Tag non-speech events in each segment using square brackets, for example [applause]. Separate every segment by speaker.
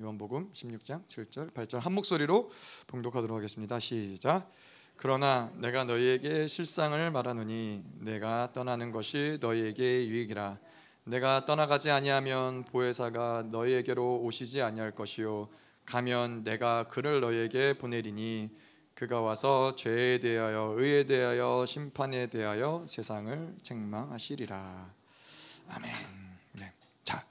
Speaker 1: 요한복음 16장 7절 8절 한 목소리로 봉독하도록 하겠습니다. 시작. 그러나 내가 너희에게 실상을 말하노니 내가 떠나는 것이 너희에게 유익이라 내가 떠나가지 아니하면 보혜사가 너희에게로 오시지 아니할 것이요 가면 내가 그를 너희에게 보내리니 그가 와서 죄에 대하여 의에 대하여 심판에 대하여 세상을 책망하시리라 아멘. 네. 자,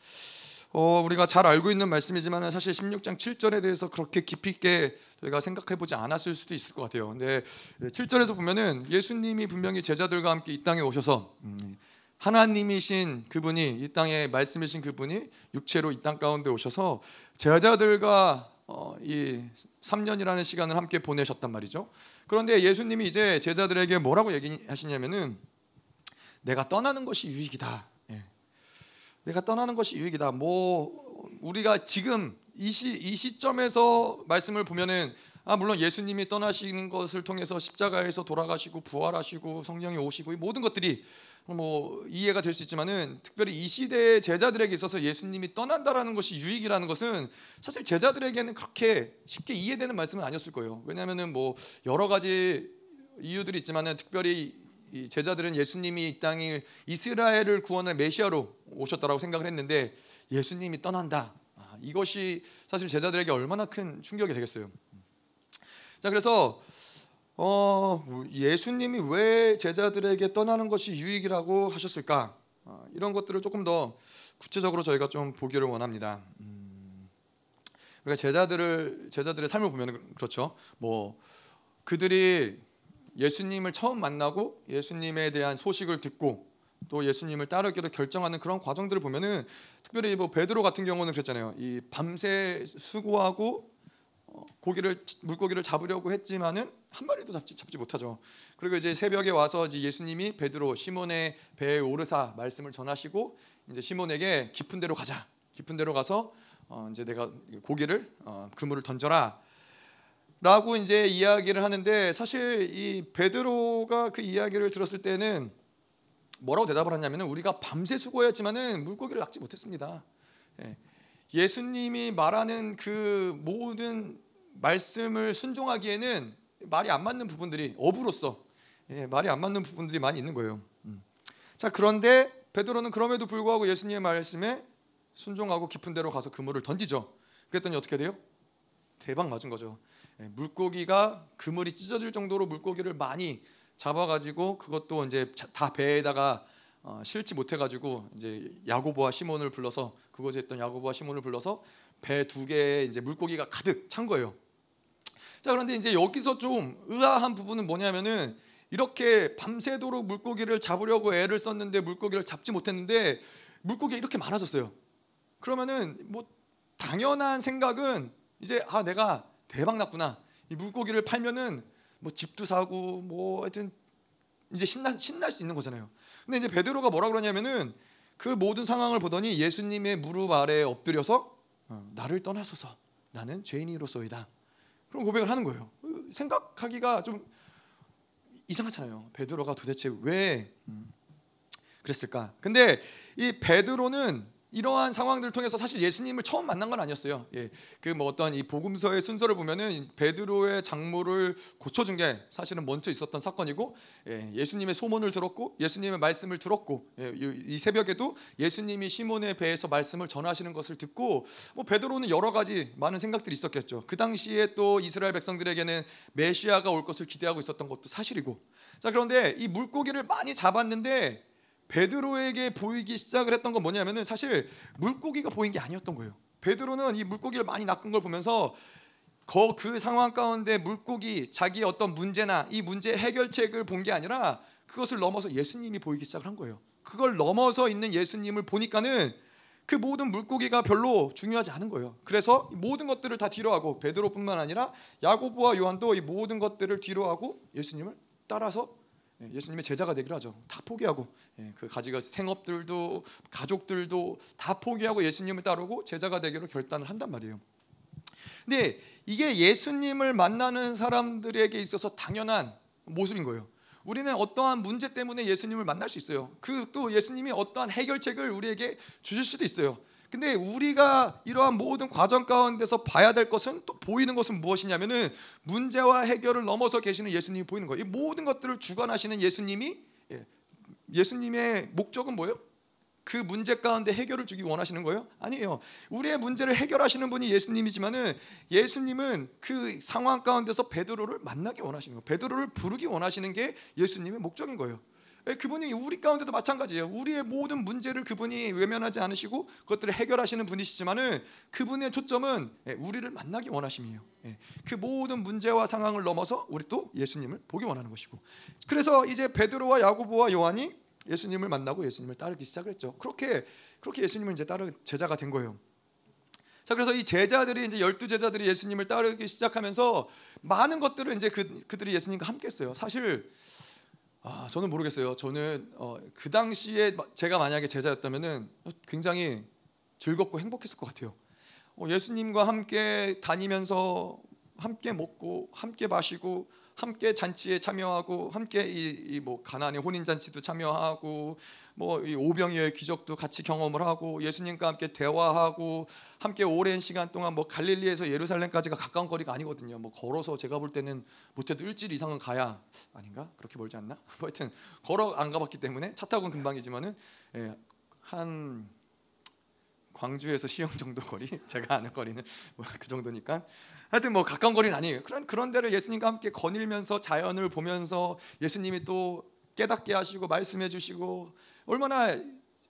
Speaker 1: 어, 우리가 잘 알고 있는 말씀이지만 사실 16장 7절에 대해서 그렇게 깊이 있게 저희가 생각해 보지 않았을 수도 있을 것 같아요. 근데 7절에서 보면은 예수님이 분명히 제자들과 함께 이 땅에 오셔서 음, 하나님이신 그분이 이 땅에 말씀이신 그분이 육체로 이 땅 가운데 오셔서 제자들과 어, 이 3년이라는 시간을 함께 보내셨단 말이죠. 그런데 예수님이 이제 제자들에게 뭐라고 얘기하시냐면은 내가 떠나는 것이 유익이다. 예. 내가 떠나는 것이 유익이다. 뭐 우리가 지금 이, 시, 이 시점에서 말씀을 보면은 아 물론 예수님이 떠나시는 것을 통해서 십자가에서 돌아가시고 부활하시고 성령이 오시고 이 모든 것들이 뭐 이해가 될 수 있지만은 특별히 이 시대의 제자들에게 있어서 예수님이 떠난다라는 것이 유익이라는 것은 사실 제자들에게는 그렇게 쉽게 이해되는 말씀은 아니었을 거예요. 왜냐하면은 뭐 여러 가지 이유들이 있지만은 특별히 이 제자들은 예수님이 이 땅을 이스라엘을 구원할 메시아로 오셨다라고 생각을 했는데 예수님이 떠난다. 아, 이것이 사실 제자들에게 얼마나 큰 충격이 되겠어요. 자 그래서 어, 예수님이 왜 제자들에게 떠나는 것이 유익이라고 하셨을까? 어, 이런 것들을 조금 더 구체적으로 저희가 좀 보기를 원합니다. 음, 우리가 제자들을 제자들의 삶을 보면 그렇죠. 뭐 그들이 예수님을 처음 만나고 예수님에 대한 소식을 듣고 또 예수님을 따르기로 결정하는 그런 과정들을 보면은 특별히 뭐 베드로 같은 경우는 그랬잖아요. 이 밤새 수고하고 어, 고기를 물고기를 잡으려고 했지만은 한 마리도 잡지, 잡지 못하죠. 그리고 이제 새벽에 와서 이제 예수님이 베드로 시몬의 배에 오르사 말씀을 전하시고 이제 시몬에게 깊은 데로 가자. 깊은 데로 가서 어, 이제 내가 고기를 어, 그물을 던져라. 라고 이제 이야기를 하는데 사실 이 베드로가 그 이야기를 들었을 때는 뭐라고 대답을 하냐면은 우리가 밤새 수고했지만은 물고기를 낚지 못했습니다. 예. 예수님이 말하는 그 모든 말씀을 순종하기에는 말이 안 맞는 부분들이 어부로서 예, 말이 안 맞는 부분들이 많이 있는 거예요. 음. 자 그런데 베드로는 그럼에도 불구하고 예수님의 말씀에 순종하고 깊은 데로 가서 그물을 던지죠. 그랬더니 어떻게 돼요? 대박 맞은 거죠. 예, 물고기가 그물이 찢어질 정도로 물고기를 많이 잡아가지고 그것도 이제 다 배에다가 어, 실지 못해가지고 이제 야고보와 시몬을 불러서 그곳에 있던 야고보와 시몬을 불러서 배 두 개에 이제 물고기가 가득 찬 거예요. 자 그런데 이제 여기서 좀 의아한 부분은 뭐냐면은 이렇게 밤새도록 물고기를 잡으려고 애를 썼는데 물고기를 잡지 못했는데 물고기가 이렇게 많아졌어요. 그러면은 뭐 당연한 생각은 이제 아 내가 대박 났구나. 이 물고기를 팔면은 뭐 집도 사고 뭐 하여튼 이제 신나 신날 수 있는 거잖아요. 근데 이제 베드로가 뭐라 그러냐면은 그 모든 상황을 보더니 예수님의 무릎 아래 엎드려서 어, 나를 떠나소서 나는 죄인이로소이다. 그런 고백을 하는 거예요. 생각하기가 좀 이상하잖아요. 베드로가 도대체 왜 음, 그랬을까? 근데 이 베드로는 이러한 상황들을 통해서 사실 예수님을 처음 만난 건 아니었어요. 예, 그 뭐 어떤 이 복음서의 순서를 보면은 베드로의 장모를 고쳐준 게 사실은 먼저 있었던 사건이고 예, 수님의 소문을 들었고 예수님의 말씀을 들었고 예, 이 새벽에도 예수님이 시몬의 배에서 말씀을 전하시는 것을 듣고 뭐 베드로는 여러 가지 많은 생각들이 있었겠죠. 그 당시에 또 이스라엘 백성들에게는 메시아가 올 것을 기대하고 있었던 것도 사실이고 자 그런데 이 물고기를 많이 잡았는데 베드로에게 보이기 시작을 했던 건 뭐냐면은 사실 물고기가 보인 게 아니었던 거예요. 베드로는 이 물고기를 많이 낚은 걸 보면서 그 상황 가운데 물고기 자기의 어떤 문제나 이 문제 해결책을 본 게 아니라 그것을 넘어서 예수님이 보이기 시작을 한 거예요. 그걸 넘어서 있는 예수님을 보니까는 그 모든 물고기가 별로 중요하지 않은 거예요. 그래서 모든 것들을 다 뒤로하고 베드로뿐만 아니라 야고보와 요한도 이 모든 것들을 뒤로하고 예수님을 따라서 예, 예수님의 제자가 되기로 하죠. 다 포기하고 예, 그 가지가 생업들도 가족들도 다 포기하고 예수님을 따르고 제자가 되기로 결단을 한단 말이에요. 근데 이게 예수님을 만나는 사람들에게 있어서 당연한 모습인 거예요. 우리는 어떠한 문제 때문에 예수님을 만날 수 있어요. 그 또 예수님이 어떠한 해결책을 우리에게 주실 수도 있어요. 근데 우리가 이러한 모든 과정 가운데서 봐야 될 것은 또 보이는 것은 무엇이냐면은 문제와 해결을 넘어서 계시는 예수님이 보이는 거예요. 이 모든 것들을 주관하시는 예수님이 예, 예수님의 목적은 뭐예요? 그 문제 가운데 해결을 주기 원하시는 거예요? 아니에요. 우리의 문제를 해결하시는 분이 예수님이지만은 예수님은 그 상황 가운데서 베드로를 만나기 원하시는 거예요. 베드로를 부르기 원하시는 게 예수님의 목적인 거예요. 예, 그분이 우리 가운데도 마찬가지예요. 우리의 모든 문제를 그분이 외면하지 않으시고 그것들을 해결하시는 분이시지만은 그분의 초점은 예, 우리를 만나기 원하심이에요. 예, 그 모든 문제와 상황을 넘어서 우리 또 예수님을 보기 원하는 것이고. 그래서 이제 베드로와 야고보와 요한이 예수님을 만나고 예수님을 따르기 시작했죠. 그렇게 그렇게 예수님을 이제 따르 제자가 된 거예요. 자 그래서 이 제자들이 이제 열두 제자들이 예수님을 따르기 시작하면서 많은 것들을 이제 그 그들이 예수님과 함께 했어요. 사실 아 저는 모르겠어요. 저는 어, 그 당시에 제가 만약에 제자였다면은 굉장히 즐겁고 행복했을 것 같아요. 어, 예수님과 함께 다니면서 함께 먹고 함께 마시고 함께 잔치에 참여하고 함께 이 뭐 가나안의 혼인 잔치도 참여하고 뭐 이 오병이어의 기적도 같이 경험을 하고 예수님과 함께 대화하고 함께 오랜 시간 동안 뭐 갈릴리에서 예루살렘까지가 가까운 거리가 아니거든요. 뭐 걸어서 제가 볼 때는 못해도 일주일 이상은 가야 아닌가 그렇게 멀지 않나? 뭐 [laughs] 하여튼 걸어 안 가봤기 때문에 차 타고는 금방이지만은 예, 한 광주에서 시영 정도 거리 [laughs] 제가 아는 거리는 뭐 그 정도니까 하여튼 뭐 가까운 거리는 아니에요. 그런 그런 데를 예수님과 함께 거닐면서 자연을 보면서 예수님이 또 깨닫게 하시고 말씀해 주시고 얼마나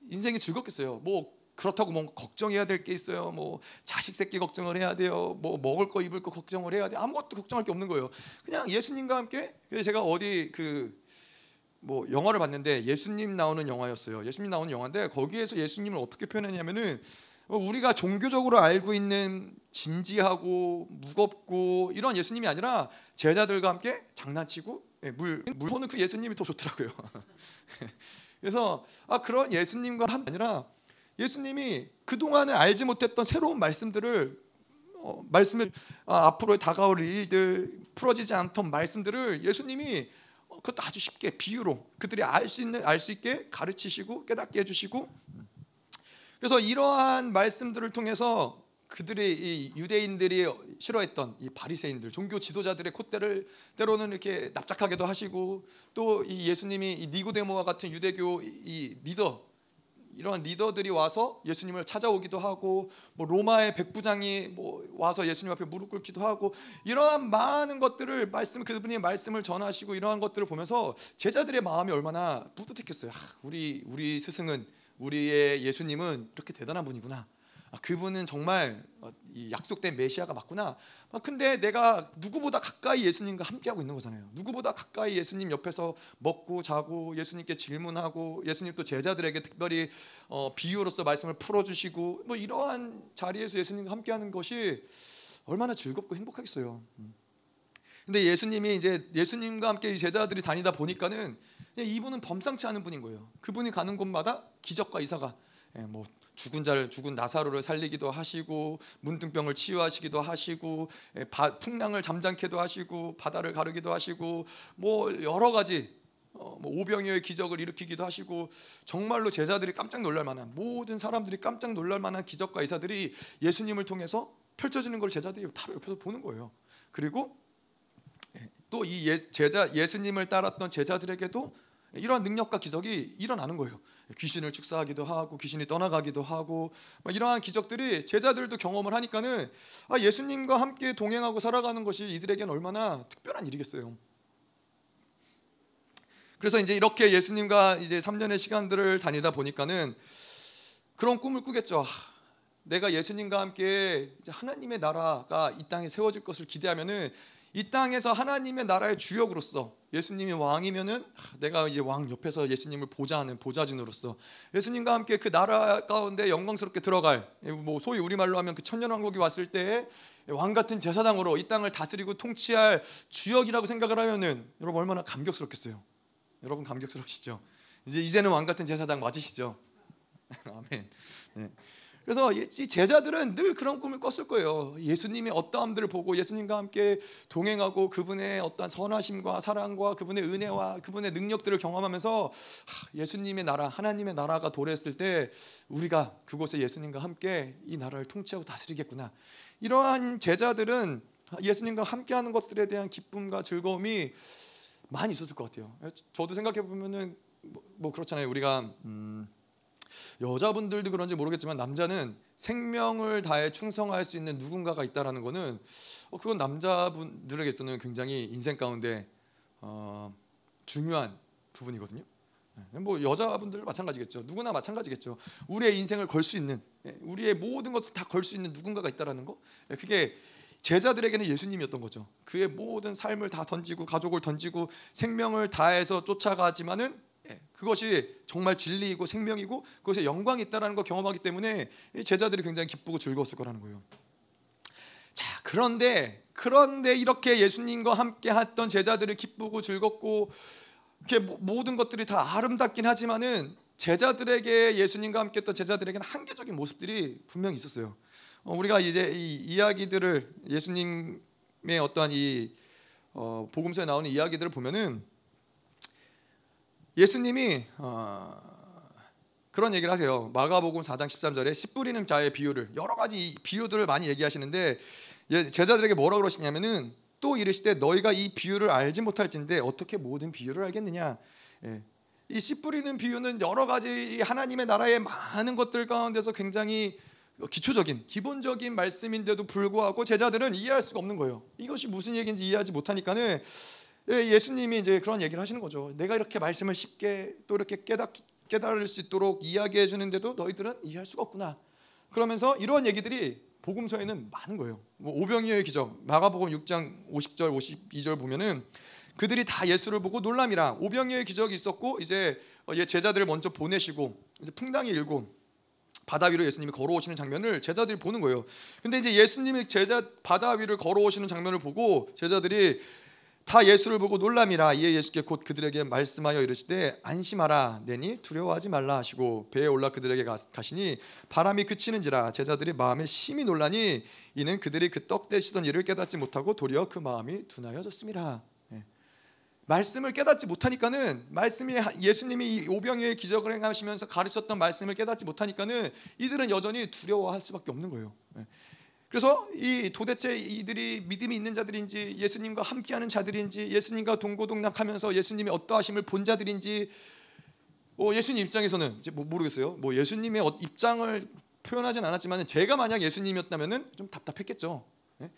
Speaker 1: 인생이 즐겁겠어요. 뭐 그렇다고 뭐 걱정해야 될 게 있어요. 뭐 자식 새끼 걱정을 해야 돼요. 뭐 먹을 거 입을 거 걱정을 해야 돼. 아무것도 걱정할 게 없는 거예요. 그냥 예수님과 함께 제가 어디 그 뭐 영화를 봤는데 예수님 나오는 영화였어요. 예수님 나오는 영화인데 거기에서 예수님을 어떻게 표현했냐면은 우리가 종교적으로 알고 있는 진지하고 무겁고 이런 예수님이 아니라 제자들과 함께 장난치고 예, 물 물 보는 그 예수님이 더 좋더라고요. [laughs] 그래서 아 그런 예수님과 한 아니라 예수님이 그 동안에 알지 못했던 새로운 말씀들을 어, 말씀을 아, 앞으로 다가올 일들 풀어지지 않던 말씀들을 예수님이 어, 그것도 아주 쉽게 비유로 그들이 알 수 있는 알 수 있게 가르치시고 깨닫게 해주시고 그래서 이러한 말씀들을 통해서 그들의 이 유대인들이 싫어했던 이 바리새인들 종교 지도자들의 콧대를 때로는 이렇게 납작하게도 하시고 또 이 예수님이 이 니고데모와 같은 유대교 이 리더 이러한 리더들이 와서 예수님을 찾아오기도 하고 뭐 로마의 백부장이 뭐 와서 예수님 앞에 무릎 꿇기도 하고 이러한 많은 것들을 말씀 그분이 말씀을 전하시고 이러한 것들을 보면서 제자들의 마음이 얼마나 뿌듯했겠어요. 아, 우리 우리 스승은 우리의 예수님은 이렇게 대단한 분이구나. 아, 그분은 정말 어, 약속된 메시아가 맞구나. 아, 근데 내가 누구보다 가까이 예수님과 함께하고 있는 거잖아요. 누구보다 가까이 예수님 옆에서 먹고 자고 예수님께 질문하고 예수님 또 제자들에게 특별히 어, 비유로서 말씀을 풀어주시고 뭐 이러한 자리에서 예수님과 함께하는 것이 얼마나 즐겁고 행복하겠어요. 음. 근데 예수님이 이제 예수님과 함께 제자들이 다니다 보니까는 이분은 범상치 않은 분인 거예요. 그분이 가는 곳마다 기적과 이사가 예, 뭐 죽은 자를 죽은 나사로를 살리기도 하시고 문둥병을 치유하시기도 하시고 예, 바, 풍랑을 잠잠케도 하시고 바다를 가르기도 하시고 뭐 여러 가지 어, 뭐 오병이어의 기적을 일으키기도 하시고 정말로 제자들이 깜짝 놀랄 만한 모든 사람들이 깜짝 놀랄 만한 기적과 이사들이 예수님을 통해서 펼쳐지는 걸 제자들이 바로 옆에서 보는 거예요. 그리고 예, 또이 예, 제자 예수님을 따랐던 제자들에게도 이러한 능력과 기적이 일어나는 거예요. 귀신을 축사하기도 하고 귀신이 떠나가기도 하고 이러한 기적들이 제자들도 경험을 하니까는 아, 예수님과 함께 동행하고 살아가는 것이 이들에게는 얼마나 특별한 일이겠어요. 그래서 이제 이렇게 예수님과 이제 3년의 시간들을 다니다 보니까는 그런 꿈을 꾸겠죠. 내가 예수님과 함께 하나님의 나라가 이 땅에 세워질 것을 기대하면은 이 땅에서 하나님의 나라의 주역으로서 예수님이 왕이면은 내가 이제 왕 옆에서 예수님을 보좌하는 보좌진으로서 예수님과 함께 그 나라 가운데 영광스럽게 들어갈 뭐 소위 우리말로 하면 그 천년 왕국이 왔을 때왕 같은 제사장으로 이 땅을 다스리고 통치할 주역이라고 생각을 하면은 여러분 얼마나 감격스럽겠어요. 여러분 감격스러우시죠? 이제 이제는 왕 같은 제사장 맞으시죠? [laughs] 아멘. 네. 그래서 이 제자들은 늘 그런 꿈을 꿨을 거예요. 예수님의 어떠함들을 보고 예수님과 함께 동행하고 그분의 어떠한 선하심과 사랑과 그분의 은혜와 그분의 능력들을 경험하면서 예수님의 나라, 하나님의 나라가 도래했을 때 우리가 그곳에 예수님과 함께 이 나라를 통치하고 다스리겠구나. 이러한 제자들은 예수님과 함께하는 것들에 대한 기쁨과 즐거움이 많이 있었을 것 같아요. 저도 생각해 보면은 뭐, 뭐, 그렇잖아요. 우리가 음, 여자분들도 그런지 모르겠지만 남자는 생명을 다해 충성할 수 있는 누군가가 있다라는 거는 어, 그건 남자분들에게서는 굉장히 인생 가운데 어, 중요한 부분이거든요. 네, 뭐 여자분들 마찬가지겠죠. 누구나 마찬가지겠죠. 우리의 인생을 걸 수 있는, 예, 우리의 모든 것을 다 걸 수 있는 누군가가 있다라는 거. 예, 그게 제자들에게는 예수님이었던 거죠. 그의 모든 삶을 다 던지고 가족을 던지고 생명을 다해서 쫓아가지만은 예, 그것이 정말 진리이고 생명이고 그것에 영광이 있다라는 걸 경험하기 때문에 제자들이 굉장히 기쁘고 즐거웠을 거라는 거예요. 자, 그런데 그런데 이렇게 예수님과 함께 했던 제자들이 기쁘고 즐겁고 이렇게 모든 것들이 다 아름답긴 하지만은 제자들에게 예수님과 함께 했던 제자들에게는 한계적인 모습들이 분명히 있었어요. 어, 우리가 이제 이 이야기들을 예수님의 어떠한 이 어, 복음서에 나오는 이야기들을 보면은 예수님이 어, 그런 얘기를 하세요. 마가복음 4장 13절에 씨 뿌리는 자의 비유를 여러 가지 비유들을 많이 얘기하시는데 제자들에게 뭐라 그러시냐면은 또 이르시되 너희가 이 비유를 알지 못할진데 어떻게 모든 비유를 알겠느냐? 예. 이씨 뿌리는 비유는 여러 가지 하나님의 나라의 많은 것들 가운데서 굉장히 기초적인 기본적인 말씀인데도 불구하고 제자들은 이해할 수가 없는 거예요. 이것이 무슨 얘기인지 이해하지 못하니까는 예, 예수님이 이제 그런 얘기를 하시는 거죠. 내가 이렇게 말씀을 쉽게 또 이렇게 깨닫 깨달을 수 있도록 이야기해 주는데도 너희들은 이해할 수가 없구나. 그러면서 이런 얘기들이 복음서에는 많은 거예요. 뭐 오병이어의 기적, 마가복음 6장 50절 52절 보면은 그들이 다 예수를 보고 놀람이라 오병이어의 기적이 있었고 이제 제자들을 먼저 보내시고 이제 풍랑이 일고 바다 위로 예수님이 걸어오시는 장면을 제자들이 보는 거예요. 근데 이제 예수님이 제자 바다 위를 걸어오시는 장면을 보고 제자들이 다 예수를 보고 놀람이라 이에 예수께 곧 그들에게 말씀하여 이르시되 안심하라 내니 두려워하지 말라 하시고 배에 올라 그들에게 가시니 바람이 그치는지라 제자들이 마음에 심히 놀라니 이는 그들이 그 떡 대시던 일을 깨닫지 못하고 도리어 그 마음이 둔하여졌습니다. 예. 말씀을 깨닫지 못하니까는 말씀이 예수님이 오병이의 기적을 행하시면서 가르쳤던 말씀을 깨닫지 못하니까는 이들은 여전히 두려워할 수밖에 없는 거예요. 예. 그래서 이 도대체 이들이 믿음이 있는 자들인지 예수님과 함께하는 자들인지 예수님과 동고동락하면서 예수님의 어떠하심을 본 자들인지 어, 예수님 입장에서는 이제 뭐 모르겠어요. 뭐 예수님의 어, 입장을 표현하진 않았지만 제가 만약 예수님이었다면은 좀 답답했겠죠. 예?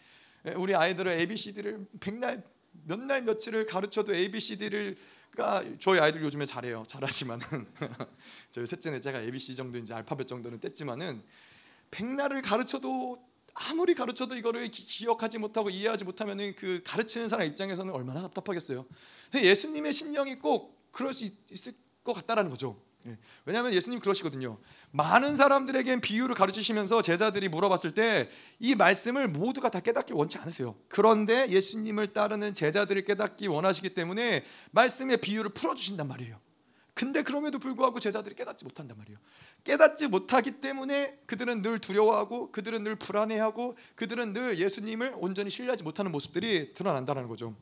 Speaker 1: 예 우리 아이들을 ABCD를 백날 몇 날 며칠을 가르쳐도 ABCD를 가 저희 아이들 요즘에 잘해요. 잘하지만은 [laughs] 저희 셋째 넷째가 ABC 정도 이제 알파벳 정도는 뗐지만은 백날을 가르쳐도 아무리 가르쳐도 이거를 기억하지 못하고 이해하지 못하면 그 가르치는 사람 입장에서는 얼마나 답답하겠어요. 예수님의 심령이 꼭 그럴 수 있을 것 같다라는 거죠. 예. 왜냐하면 예수님 그러시거든요. 많은 사람들에겐 비유를 가르치시면서 제자들이 물어봤을 때 이 말씀을 모두가 다 깨닫기 원치 않으세요. 그런데 예수님을 따르는 제자들을 깨닫기 원하시기 때문에 말씀의 비유를 풀어주신단 말이에요. 근데 그럼에도 불구하고 제자들이 깨닫지 못한단 말이에요. 깨닫지 못하기 때문에 그들은 늘 두려워하고 그들은 늘 불안해하고 그들은 늘 예수님을 온전히 신뢰하지 못하는 모습들이 드러난다는 거죠.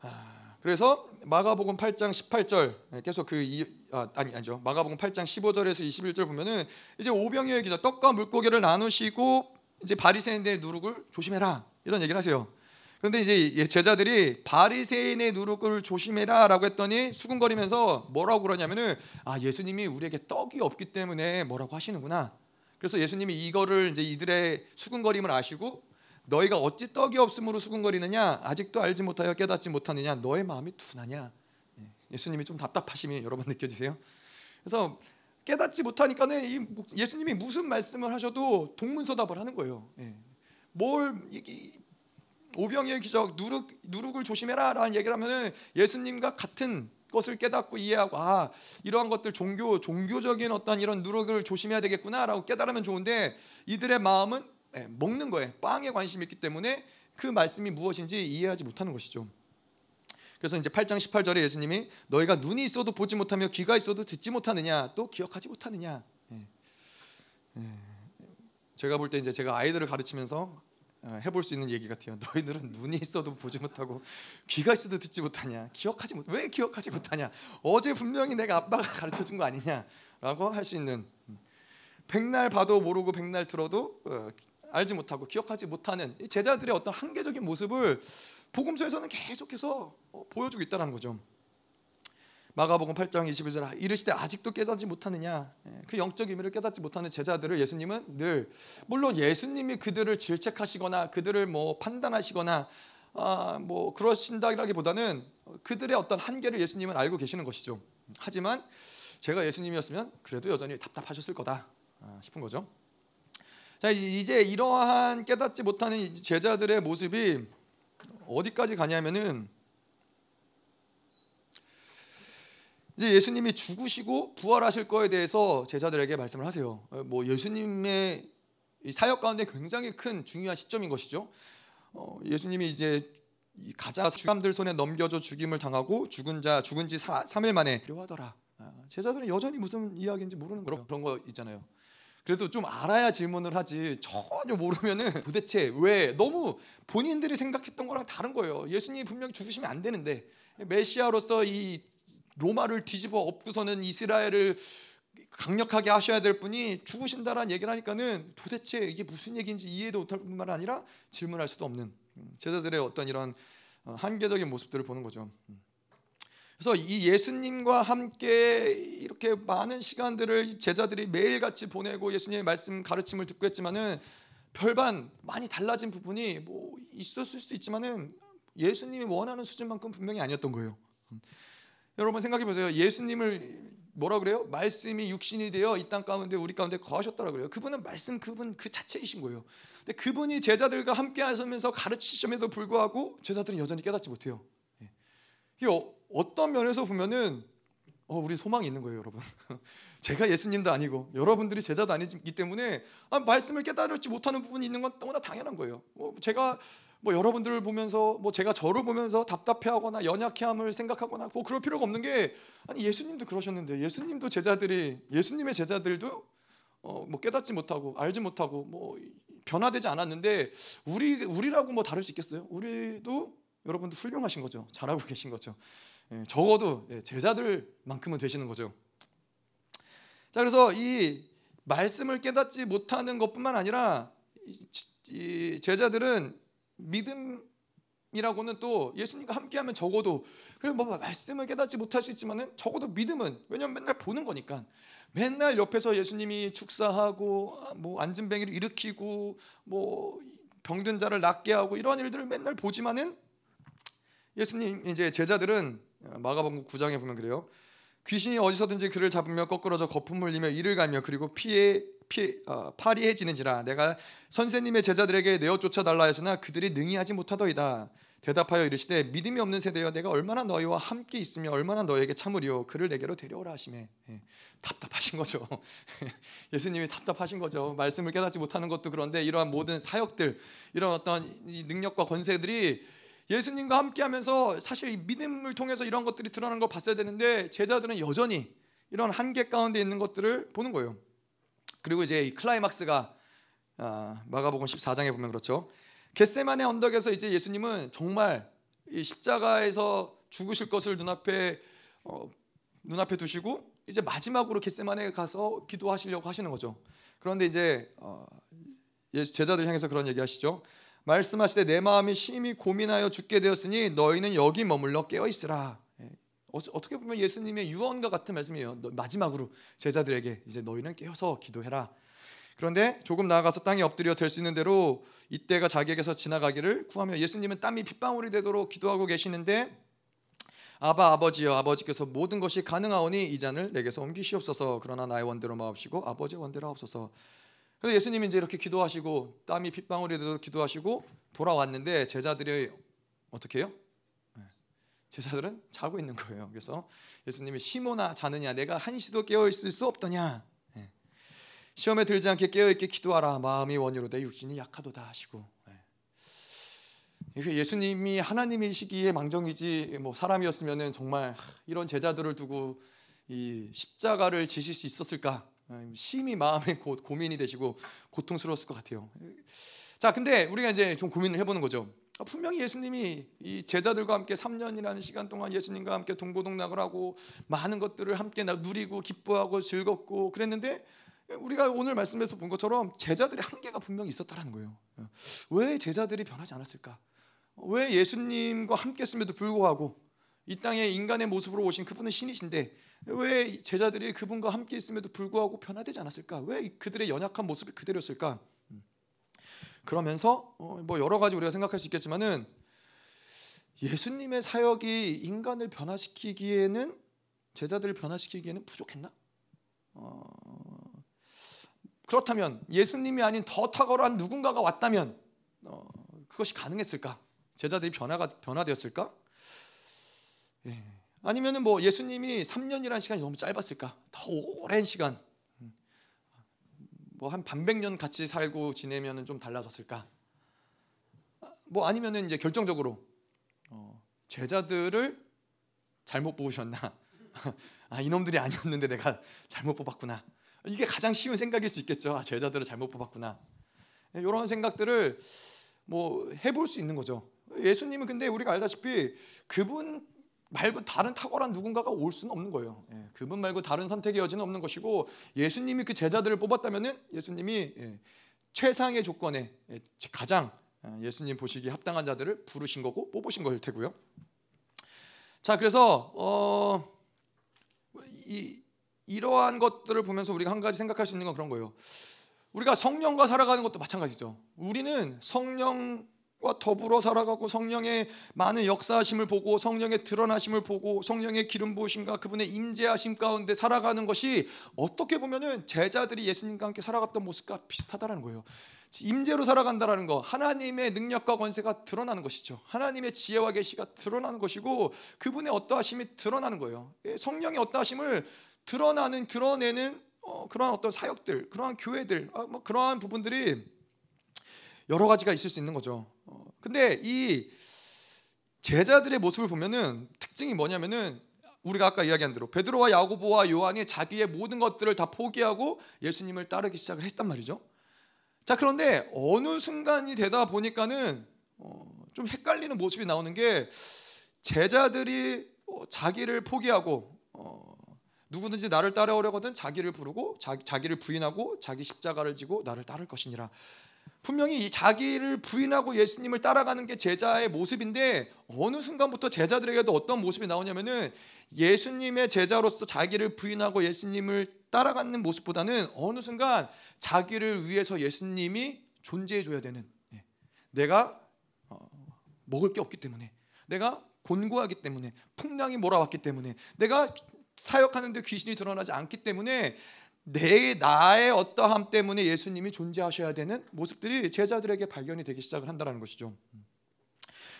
Speaker 1: 아, 그래서 마가복음 8장 18절 계속 그 이, 아, 아니 아니죠 마가복음 8장 15절에서 21절 보면은 이제 오병이어 기자 떡과 물고기를 나누시고 이제 바리새인들의 누룩을 조심해라 이런 얘기를 하세요. 그런데 이제 제자들이 바리새인의 누룩을 조심해라라고 했더니 수군거리면서 뭐라고 그러냐면은 아 예수님이 우리에게 떡이 없기 때문에 뭐라고 하시는구나. 그래서 예수님이 이거를 이제 이들의 수군거림을 아시고 너희가 어찌 떡이 없음으로 수군거리느냐 아직도 알지 못하여 깨닫지 못하느냐 너의 마음이 둔하냐 예, 예수님이 좀 답답하심이 여러분 느껴지세요? 그래서 깨닫지 못하니까는 예수님이 무슨 말씀을 하셔도 동문서답을 하는 거예요. 예. 뭘 오병이의 기적 누룩 누룩을 조심해라라는 얘기를 하면은 예수님과 같은 것을 깨닫고 이해하고 아 이러한 것들 종교 종교적인 어떤 이런 누룩을 조심해야 되겠구나라고 깨달으면 좋은데 이들의 마음은 네, 먹는 거에 빵에 관심이 있기 때문에 그 말씀이 무엇인지 이해하지 못하는 것이죠. 그래서 이제 8장 18절에 예수님이 너희가 눈이 있어도 보지 못하며 귀가 있어도 듣지 못하느냐 또 기억하지 못하느냐. 네. 제가 볼 때 이제 제가 아이들을 가르치면서 어, 해볼 수 있는 얘기 같아요. [laughs] 너희들은 눈이 있어도 보지 못하고 귀가 있어도 듣지 못하냐? 기억하지 못. 왜 기억하지 못하냐? 어제 분명히 내가 아빠가 [laughs] 가르쳐 준 거 아니냐라고 할 수 있는. 음. 백날 봐도 모르고 백날 들어도 어, 알지 못하고 기억하지 못하는 제자들의 어떤 한계적인 모습을 복음서에서는 계속해서 어, 보여주고 있다는 거죠. 마가복음 8장 21절 이르시되 아직도 깨닫지 못하느냐 예, 그 영적 의미를 깨닫지 못하는 제자들을 예수님은 늘 물론 예수님이 그들을 질책하시거나 그들을 뭐 판단하시거나 아, 뭐 그러신다기보다는 그들의 어떤 한계를 예수님은 알고 계시는 것이죠. 하지만 제가 예수님이었으면 그래도 여전히 답답하셨을 거다 아, 싶은 거죠. 자 이제 이러한 깨닫지 못하는 제자들의 모습이 어디까지 가냐면은 이제 예수님이 죽으시고 부활하실 거에 대해서 제자들에게 말씀을 하세요. 어, 뭐 예수님의 사역 가운데 굉장히 큰 중요한 시점인 것이죠. 어, 예수님이 이제 가자 사람들 손에 넘겨져 죽임을 당하고 죽은 자 죽은 지 3일 만에 필요하더라. 아, 제자들은 여전히 무슨 이야기인지 모르는 그런, 그런 거 있잖아요. 그래도 좀 알아야 질문을 하지 전혀 모르면은 [laughs] 도대체 왜 너무 본인들이 생각했던 거랑 다른 거예요. 예수님이 분명 죽으시면 안 되는데 메시아로서 이 로마를 뒤집어 엎고서는 이스라엘을 강력하게 하셔야 될 분이 죽으신다라는 얘기를 하니까는 도대체 이게 무슨 얘기인지 이해도 못할 뿐만 아니라 질문할 수도 없는 음, 제자들의 어떤 이런 어, 한계적인 모습들을 보는 거죠. 음. 그래서 이 예수님과 함께 이렇게 많은 시간들을 제자들이 매일같이 보내고 예수님의 말씀 가르침을 듣고 했지만은 별반 많이 달라진 부분이 뭐 있었을 수도 있지만은 예수님이 원하는 수준만큼 분명히 아니었던 거예요. 음. 여러분 생각해 보세요. 예수님을 뭐라 그래요? 말씀이 육신이 되어 이 땅 가운데 우리 가운데 거하셨다라 그래요. 그분은 말씀 그분 그 자체이신 거예요. 근데 그분이 제자들과 함께 하시면서 가르치심에도 불구하고 제자들은 여전히 깨닫지 못해요. 예. 이게 어, 떤 면에서 보면은 어, 우리 소망이 있는 거예요, 여러분. [laughs] 제가 예수님도 아니고 여러분들이 제자도 아니기 때문에 아, 말씀을 깨달지 못하는 부분이 있는 건 너무나 당연한 거예요. 뭐 제가 뭐 여러분들을 보면서 뭐 제가 저를 보면서 답답해하거나 연약해함을 생각하거나 뭐 그럴 필요가 없는 게 아니 예수님도 그러셨는데 예수님도 제자들이 예수님의 제자들도 어 뭐 깨닫지 못하고 알지 못하고 뭐 변화되지 않았는데 우리 우리라고 뭐 다를 수 있겠어요? 우리도 여러분도 훌륭하신 거죠. 잘하고 계신 거죠. 예, 적어도 예, 제자들만큼은 되시는 거죠. 자 그래서 이 말씀을 깨닫지 못하는 것뿐만 아니라 이 제자들은 믿음이라고는 또 예수님과 함께하면 적어도 그래 뭐 말씀을 깨닫지 못할 수 있지만은 적어도 믿음은 왜냐면 맨날 보는 거니까 맨날 옆에서 예수님이 축사하고 뭐 안진뱅이를 일으키고 뭐 병든 자를 낫게 하고 이러한 일들을 맨날 보지만은 예수님 이제 제자들은 마가복음 9장에 보면 그래요. 귀신이 어디서든지 그를 잡으며 거꾸러져 거품 흘리며 이를 갈며 그리고 피해 피, 어, 파리해지는지라 내가 선생님의 제자들에게 내어 쫓아달라 했으나 그들이 능히 하지 못하더이다. 대답하여 이르시되 믿음이 없는 세대여 내가 얼마나 너희와 함께 있으며 얼마나 너에게 참으리요? 그를 내게로 데려오라 하시매. 예, 답답하신 거죠. [laughs] 예수님이 답답하신 거죠. 말씀을 깨닫지 못하는 것도 그런데 이러한 모든 사역들 이런 어떤 능력과 권세들이 예수님과 함께하면서 사실 믿음을 통해서 이런 것들이 드러나는 걸 봤어야 되는데 제자들은 여전히 이런 한계 가운데 있는 것들을 보는 거예요 그리고 이제 이 클라이막스가 아, 마가복음 14장에 보면 그렇죠. 겟세만의 언덕에서 이제 예수님은 정말 이 십자가에서 죽으실 것을 눈앞에 어, 눈앞에 두시고 이제 마지막으로 겟세만에 가서 기도하시려고 하시는 거죠. 그런데 이제 어, 제자들 향해서 그런 얘기하시죠. 말씀하시되 내 마음이 심히 고민하여 죽게 되었으니 너희는 여기 머물러 깨어 있으라. 어떻게 보면 예수님의 유언과 같은 말씀이에요. 마지막으로 제자들에게 이제 너희는 깨어서 기도해라. 그런데 조금 나아가서 땅에 엎드려 될 수 있는 대로 이때가 자기에게서 지나가기를 구하며 예수님은 땀이 핏방울이 되도록 기도하고 계시는데 아바 아버지여 아버지께서 모든 것이 가능하오니 이 잔을 내게서 옮기시옵소서 그러나 나의 원대로 마옵시고 아버지의 원대로 하옵소서 그래서 예수님이 이제 이렇게 기도하시고 땀이 핏방울이 되도록 기도하시고 돌아왔는데 제자들이 어떻게 해요? 제자들은 자고 있는 거예요. 그래서 예수님이 시모나 자느냐 내가 한시도 깨어 있을 수 없더냐. 예. 시험에 들지 않게 깨어 있게 기도하라. 마음이 원유로 내 육신이 약하도다 하시고. 예. 예수님이 하나님이시기에 망정이지 뭐 사람이었으면은 정말 이런 제자들을 두고 이 십자가를 지실 수 있었을까? 어, 심히 마음에 고, 고민이 되시고 고통스러웠을 것 같아요. 자, 근데 우리가 이제 좀 고민을 해보는 거죠. 아, 분명히 예수님이 이 제자들과 함께 3년이라는 시간 동안 예수님과 함께 동고동락을 하고 많은 것들을 함께 누리고 기뻐하고 즐겁고 그랬는데 우리가 오늘 말씀에서 본 것처럼 제자들의 한계가 분명히 있었다는 거예요. 왜 제자들이 변하지 않았을까? 왜 예수님과 함께 했음에도 불구하고 이 땅에 인간의 모습으로 오신 그분은 신이신데 왜 제자들이 그분과 함께 있음에도 불구하고 변화되지 않았을까? 왜 그들의 연약한 모습이 그대로였을까? 그러면서 어, 뭐 여러 가지 우리가 생각할 수 있겠지만은 예수님의 사역이 인간을 변화시키기에는 제자들을 변화시키기에는 부족했나? 어, 그렇다면 예수님이 아닌 더 탁월한 누군가가 왔다면 어, 그것이 가능했을까? 제자들이 변화가 변화되었을까? 예. 아니면은 뭐 예수님이 3년이라는 시간이 너무 짧았을까? 더 오랜 시간 뭐 한 반백 년 같이 살고 지내면은 좀 달라졌을까? 뭐 아니면은 이제 결정적으로 어, 제자들을 잘못 뽑으셨나? [laughs] 아 이놈들이 아니었는데 내가 잘못 뽑았구나. 이게 가장 쉬운 생각일 수 있겠죠. 아, 제자들을 잘못 뽑았구나. 이런 예, 생각들을 뭐 해볼 수 있는 거죠. 예수님은 근데 우리가 알다시피 그분 말고 다른 탁월한 누군가가 올 수는 없는 거예요. 예, 그분 말고 다른 선택의 여지는 없는 것이고 예수님이 그 제자들을 뽑았다면은 예수님이 예, 최상의 조건에 예, 가장 어, 예수님 보시기 합당한 자들을 부르신 거고 뽑으신 걸 테고요. 자, 그래서 어, 이, 이러한 것들을 보면서 우리가 한 가지 생각할 수 있는 건 그런 거예요. 우리가 성령과 살아가는 것도 마찬가지죠. 우리는 성령 과 더불어 살아가고 성령의 많은 역사하심을 보고 성령의 드러나심을 보고 성령의 기름 부으심과 그분의 임재하심 가운데 살아가는 것이 어떻게 보면은 제자들이 예수님과 함께 살아갔던 모습과 비슷하다라는 거예요. 임재로 살아간다라는 거 하나님의 능력과 권세가 드러나는 것이죠. 하나님의 지혜와 계시가 드러나는 것이고 그분의 어떠하심이 드러나는 거예요. 예, 성령의 어떠하심을 드러나는 드러내는 어, 그러한 어떤 사역들, 그러한 교회들, 어, 뭐 그러한 부분들이 여러 가지가 있을 수 있는 거죠. 어, 근데 이 제자들의 모습을 보면은 특징이 뭐냐면은 우리가 아까 이야기한 대로 베드로와 야고보와 요한이 자기의 모든 것들을 다 포기하고 예수님을 따르기 시작을 했단 말이죠. 자 그런데 어느 순간이 되다 보니까는 어, 좀 헷갈리는 모습이 나오는 게 제자들이 어, 자기를 포기하고 어, 누구든지 나를 따라오려거든 자기를 부르고 자기, 자기를 부인하고 자기 십자가를 지고 나를 따를 것이니라. 분명히 자기를 부인하고 예수님을 따라가는 게 제자의 모습인데 어느 순간부터 제자들에게도 어떤 모습이 나오냐면은 예수님의 제자로서 자기를 부인하고 예수님을 따라가는 모습보다는 어느 순간 자기를 위해서 예수님이 존재해 줘야 되는 예. 내가 어, 먹을 게 없기 때문에 내가 곤고하기 때문에 풍랑이 몰아왔기 때문에 내가 사역하는데 귀신이 드러나지 않기 때문에 내 나의 어떠함 때문에 예수님이 존재하셔야 되는 모습들이 제자들에게 발견이 되기 시작을 한다는 것이죠.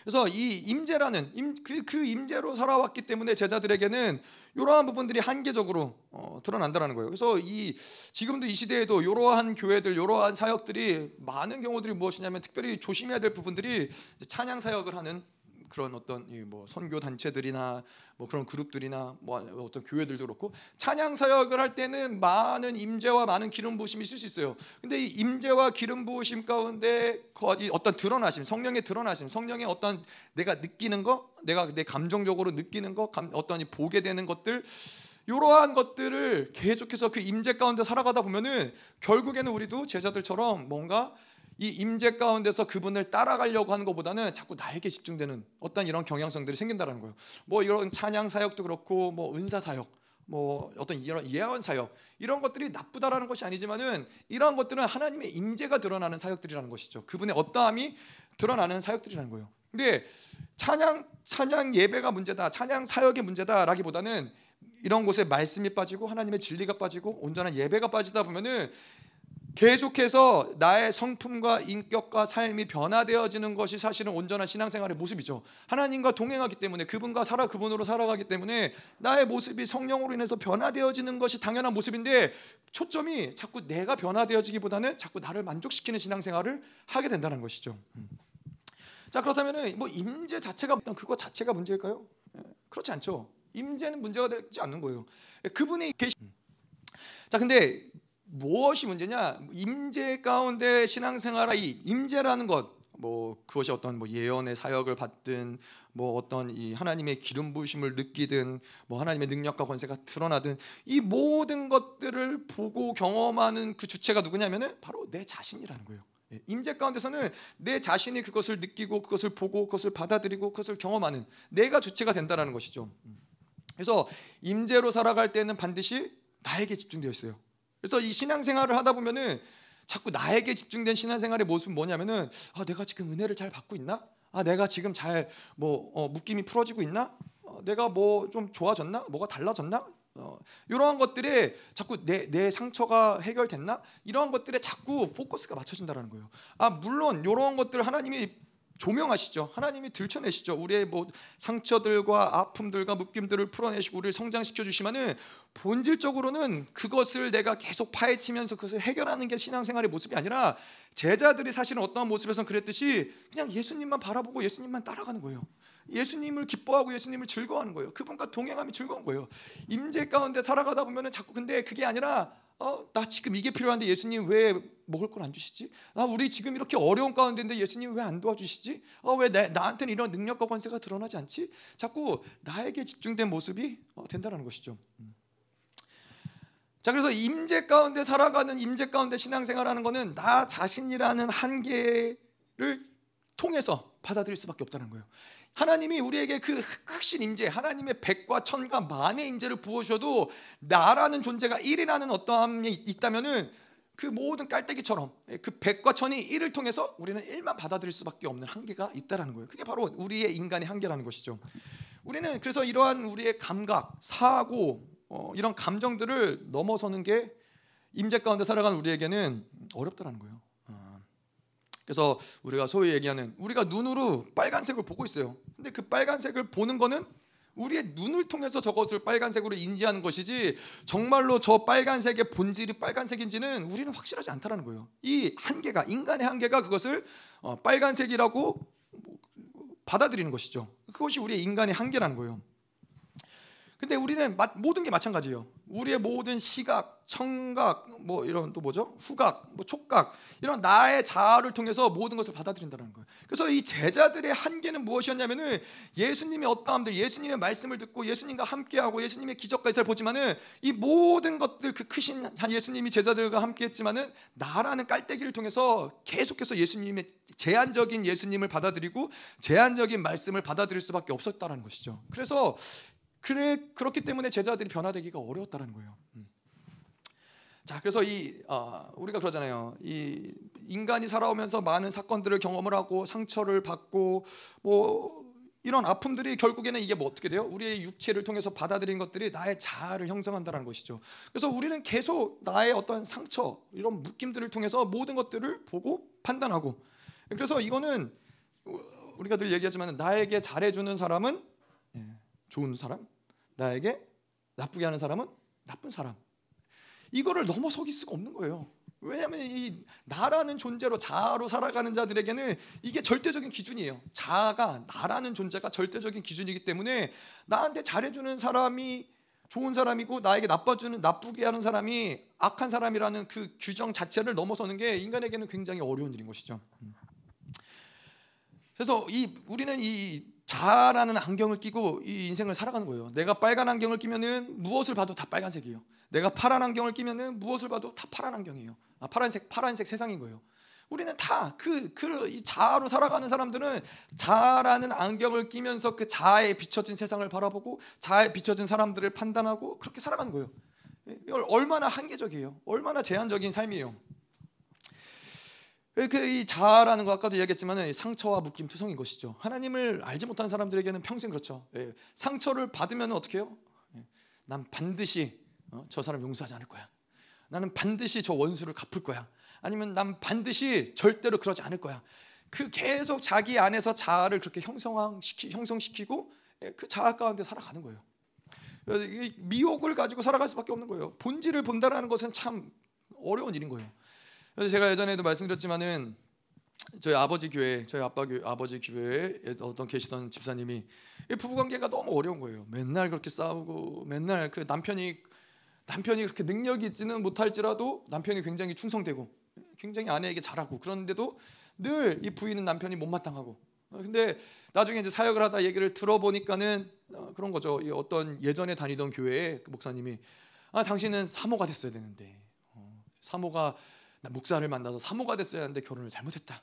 Speaker 1: 그래서 이 임재라는 임, 그, 그 임재로 살아왔기 때문에 제자들에게는 이러한 부분들이 한계적으로 어, 드러난다는 거예요. 그래서 이 지금도 이 시대에도 이러한 교회들, 이러한 사역들이 많은 경우들이 무엇이냐면 특별히 조심해야 될 부분들이 찬양 사역을 하는 그런 어떤 뭐 선교 단체들이나 뭐 그런 그룹들이나 뭐 어떤 교회들도 그렇고 찬양 사역을 할 때는 많은 임재와 많은 기름 부으심이 있을 수 있어요. 근데 이 임재와 기름 부으심 가운데 어떤 드러나심, 성령의 드러나심, 성령의 어떤 내가 느끼는 거, 내가 내 감정적으로 느끼는 거, 어떤 보게 되는 것들 이러한 것들을 계속해서 그 임재 가운데 살아가다 보면은 결국에는 우리도 제자들처럼 뭔가 이 임재 가운데서 그분을 따라가려고 하는 것보다는 자꾸 나에게 집중되는 어떤 이런 경향성들이 생긴다는 거예요. 뭐 이런 찬양 사역도 그렇고 뭐 은사 사역, 뭐 어떤 이런 예언 사역 이런 것들이 나쁘다라는 것이 아니지만은 이러한 것들은 하나님의 임재가 드러나는 사역들이라는 것이죠. 그분의 어떠함이 드러나는 사역들이라는 거예요. 근데 찬양 찬양 예배가 문제다, 찬양 사역의 문제다라기보다는 이런 곳에 말씀이 빠지고 하나님의 진리가 빠지고 온전한 예배가 빠지다 보면은 계속해서 나의 성품과 인격과 삶이 변화되어지는 것이 사실은 온전한 신앙생활의 모습이죠. 하나님과 동행하기 때문에 그분과 살아 그분으로 살아가기 때문에 나의 모습이 성령으로 인해서 변화되어지는 것이 당연한 모습인데 초점이 자꾸 내가 변화되어지기보다는 자꾸 나를 만족시키는 신앙생활을 하게 된다는 것이죠. 음. 자 그렇다면은 뭐 임재 자체가 어떤 그거 자체가 문제일까요? 예, 그렇지 않죠. 임재는 문제가 되지 않는 거예요. 그분이 계시 자, 근데 무엇이 문제냐? 임재 가운데 신앙생활이 임재라는 것, 뭐 그것이 어떤 뭐 예언의 사역을 받든 뭐 어떤 이 하나님의 기름 부으심을 느끼든 뭐 하나님의 능력과 권세가 드러나든 이 모든 것들을 보고 경험하는 그 주체가 누구냐면은 바로 내 자신이라는 거예요. 예, 임재 가운데서는 내 자신이 그것을 느끼고 그것을 보고 그것을 받아들이고 그것을 경험하는 내가 주체가 된다라는 것이죠. 음. 그래서 임재로 살아갈 때는 반드시 나에게 집중되어 있어요. 그래서 이 신앙생활을 하다 보면은 자꾸 나에게 집중된 신앙생활의 모습은 뭐냐면은 아 내가 지금 은혜를 잘 받고 있나? 아 내가 지금 잘뭐 어, 묶임이 풀어지고 있나? 어, 내가 뭐 좀 좋아졌나? 뭐가 달라졌나? 어, 이러한 것들에 자꾸 내, 내 상처가 해결됐나? 이러한 것들에 자꾸 포커스가 맞춰진다는 거예요. 아 물론 이러한 것들 하나님이 조명하시죠. 하나님이 들춰내시죠. 우리의 뭐 상처들과 아픔들과 묶임들을 풀어내시고 우리를 성장시켜 주시면은 본질적으로는 그것을 내가 계속 파헤치면서 그것을 해결하는 게 신앙생활의 모습이 아니라 제자들이 사실은 어떠한 모습에서 그랬듯이 그냥 예수님만 바라보고 예수님만 따라가는 거예요. 예수님을 기뻐하고 예수님을 즐거워하는 거예요. 그분과 동행함이 즐거운 거예요. 임재 가운데 살아가다 보면은 자꾸 근데 그게 아니라 어, 나 지금 이게 필요한데 예수님 왜 먹을 걸 안 주시지? 아, 우리 지금 이렇게 어려운 가운데인데 예수님 왜 안 도와주시지? 아, 왜 내, 나한테는 이런 능력과 권세가 드러나지 않지? 자꾸 나에게 집중된 모습이 어, 된다는 것이죠. 음. 자, 그래서 임재 가운데 살아가는 임재 가운데 신앙생활하는 것은 나 자신이라는 한계를 통해서 받아들일 수밖에 없다는 거예요. 하나님이 우리에게 그 흑신 임재, 하나님의 백과 천과 만의 임재를 부어주셔도 나라는 존재가 1이라는 어떠함이 있다면은 그 모든 깔때기처럼 그 백과 천이 일을 통해서 우리는 일만 받아들일 수밖에 없는 한계가 있다라는 거예요. 그게 바로 우리의 인간의 한계라는 것이죠. 우리는 그래서 이러한 우리의 감각, 사고, 어, 이런 감정들을 넘어서는 게 임재 가운데 살아가는 우리에게는 어렵다라는 거예요. 어. 그래서 우리가 소위 얘기하는 우리가 눈으로 빨간색을 보고 있어요. 근데 그 빨간색을 보는 거는 우리의 눈을 통해서 저것을 빨간색으로 인지하는 것이지 정말로 저 빨간색의 본질이 빨간색인지는 우리는 확실하지 않다라는 거예요. 이 한계가 인간의 한계가 그것을 어, 빨간색이라고 받아들이는 것이죠. 그것이 우리의 인간의 한계라는 거예요. 근데 우리는 모든 게 마찬가지예요. 우리의 모든 시각, 청각, 뭐 이런 또 뭐죠? 후각, 뭐 촉각 이런 나의 자아를 통해서 모든 것을 받아들인다는 거예요. 그래서 이 제자들의 한계는 무엇이었냐면은 예수님의 어떠함들, 예수님의 말씀을 듣고 예수님과 함께하고 예수님의 기적과 이사를 보지만은 이 모든 것들 그 크신 한 예수님이 제자들과 함께했지만은 나라는 깔때기를 통해서 계속해서 예수님의 제한적인 예수님을 받아들이고 제한적인 말씀을 받아들일 수밖에 없었다는 것이죠. 그래서 그래 그렇기 때문에 제자들이 변화되기가 어려웠다는 거예요. 음. 자, 그래서 이 어, 우리가 그러잖아요. 이 인간이 살아오면서 많은 사건들을 경험을 하고 상처를 받고 뭐 이런 아픔들이 결국에는 이게 뭐 어떻게 돼요? 우리의 육체를 통해서 받아들인 것들이 나의 자아를 형성한다는 것이죠. 그래서 우리는 계속 나의 어떤 상처 이런 묶임들을 통해서 모든 것들을 보고 판단하고 그래서 이거는 우리가 늘 얘기하지만 나에게 잘해주는 사람은 예, 좋은 사람, 나에게 나쁘게 하는 사람은 나쁜 사람. 이거를 넘어서길 수가 없는 거예요. 왜냐하면 이 나라는 존재로 자아로 살아가는 자들에게는 이게 절대적인 기준이에요. 자아가 나라는 존재가 절대적인 기준이기 때문에 나한테 잘해주는 사람이 좋은 사람이고 나에게 나빠주는 나쁘게 하는 사람이 악한 사람이라는 그 규정 자체를 넘어서는 게 인간에게는 굉장히 어려운 일인 것이죠. 그래서 이 우리는 이 자라는 안경을 끼고 이 인생을 살아가는 거예요. 내가 빨간 안경을 끼면은 무엇을 봐도 다 빨간색이에요. 내가 파란 안경을 끼면은 무엇을 봐도 다 파란 안경이에요. 아, 파란색 파란색 세상인 거예요. 우리는 다 그그 자아로 살아가는 사람들은 자라는 안경을 끼면서 그 자아에 비춰진 세상을 바라보고 자아에 비춰진 사람들을 판단하고 그렇게 살아가는 거예요. 얼마나 한계적이에요. 얼마나 제한적인 삶이에요. 그이 자아라는 거 아까도 이야기했지만 상처와 묶임 투성인 것이죠. 하나님을 알지 못하는 사람들에게는 평생 그렇죠. 예, 상처를 받으면 어떻게 해요? 예, 난 반드시 어, 저 사람 용서하지 않을 거야. 나는 반드시 저 원수를 갚을 거야. 아니면 난 반드시 절대로 그러지 않을 거야. 그 계속 자기 안에서 자아를 그렇게 형성시키, 형성시키고 예, 그 자아 가운데 살아가는 거예요. 미혹을 가지고 살아갈 수밖에 없는 거예요. 본질을 본다라는 것은 참 어려운 일인 거예요. 그래서 제가 예전에도 말씀드렸지만은 저희 아버지 교회, 저희 아빠 교 아버지 교회에 어떤 계시던 집사님이 부부 관계가 너무 어려운 거예요. 맨날 그렇게 싸우고 맨날 그 남편이 남편이 그렇게 능력이 있지는 못할지라도 남편이 굉장히 충성되고 굉장히 아내에게 잘하고 그런데도 늘 이 부인은 남편이 못마땅하고 어, 근데 나중에 이제 사역을 하다 얘기를 들어보니까는 어, 그런 거죠. 이 어떤 예전에 다니던 교회에 그 목사님이 아 당신은 사모가 됐어야 되는데 어, 사모가 목사를 만나서 사모가 됐어야 하는데 결혼을 잘못했다.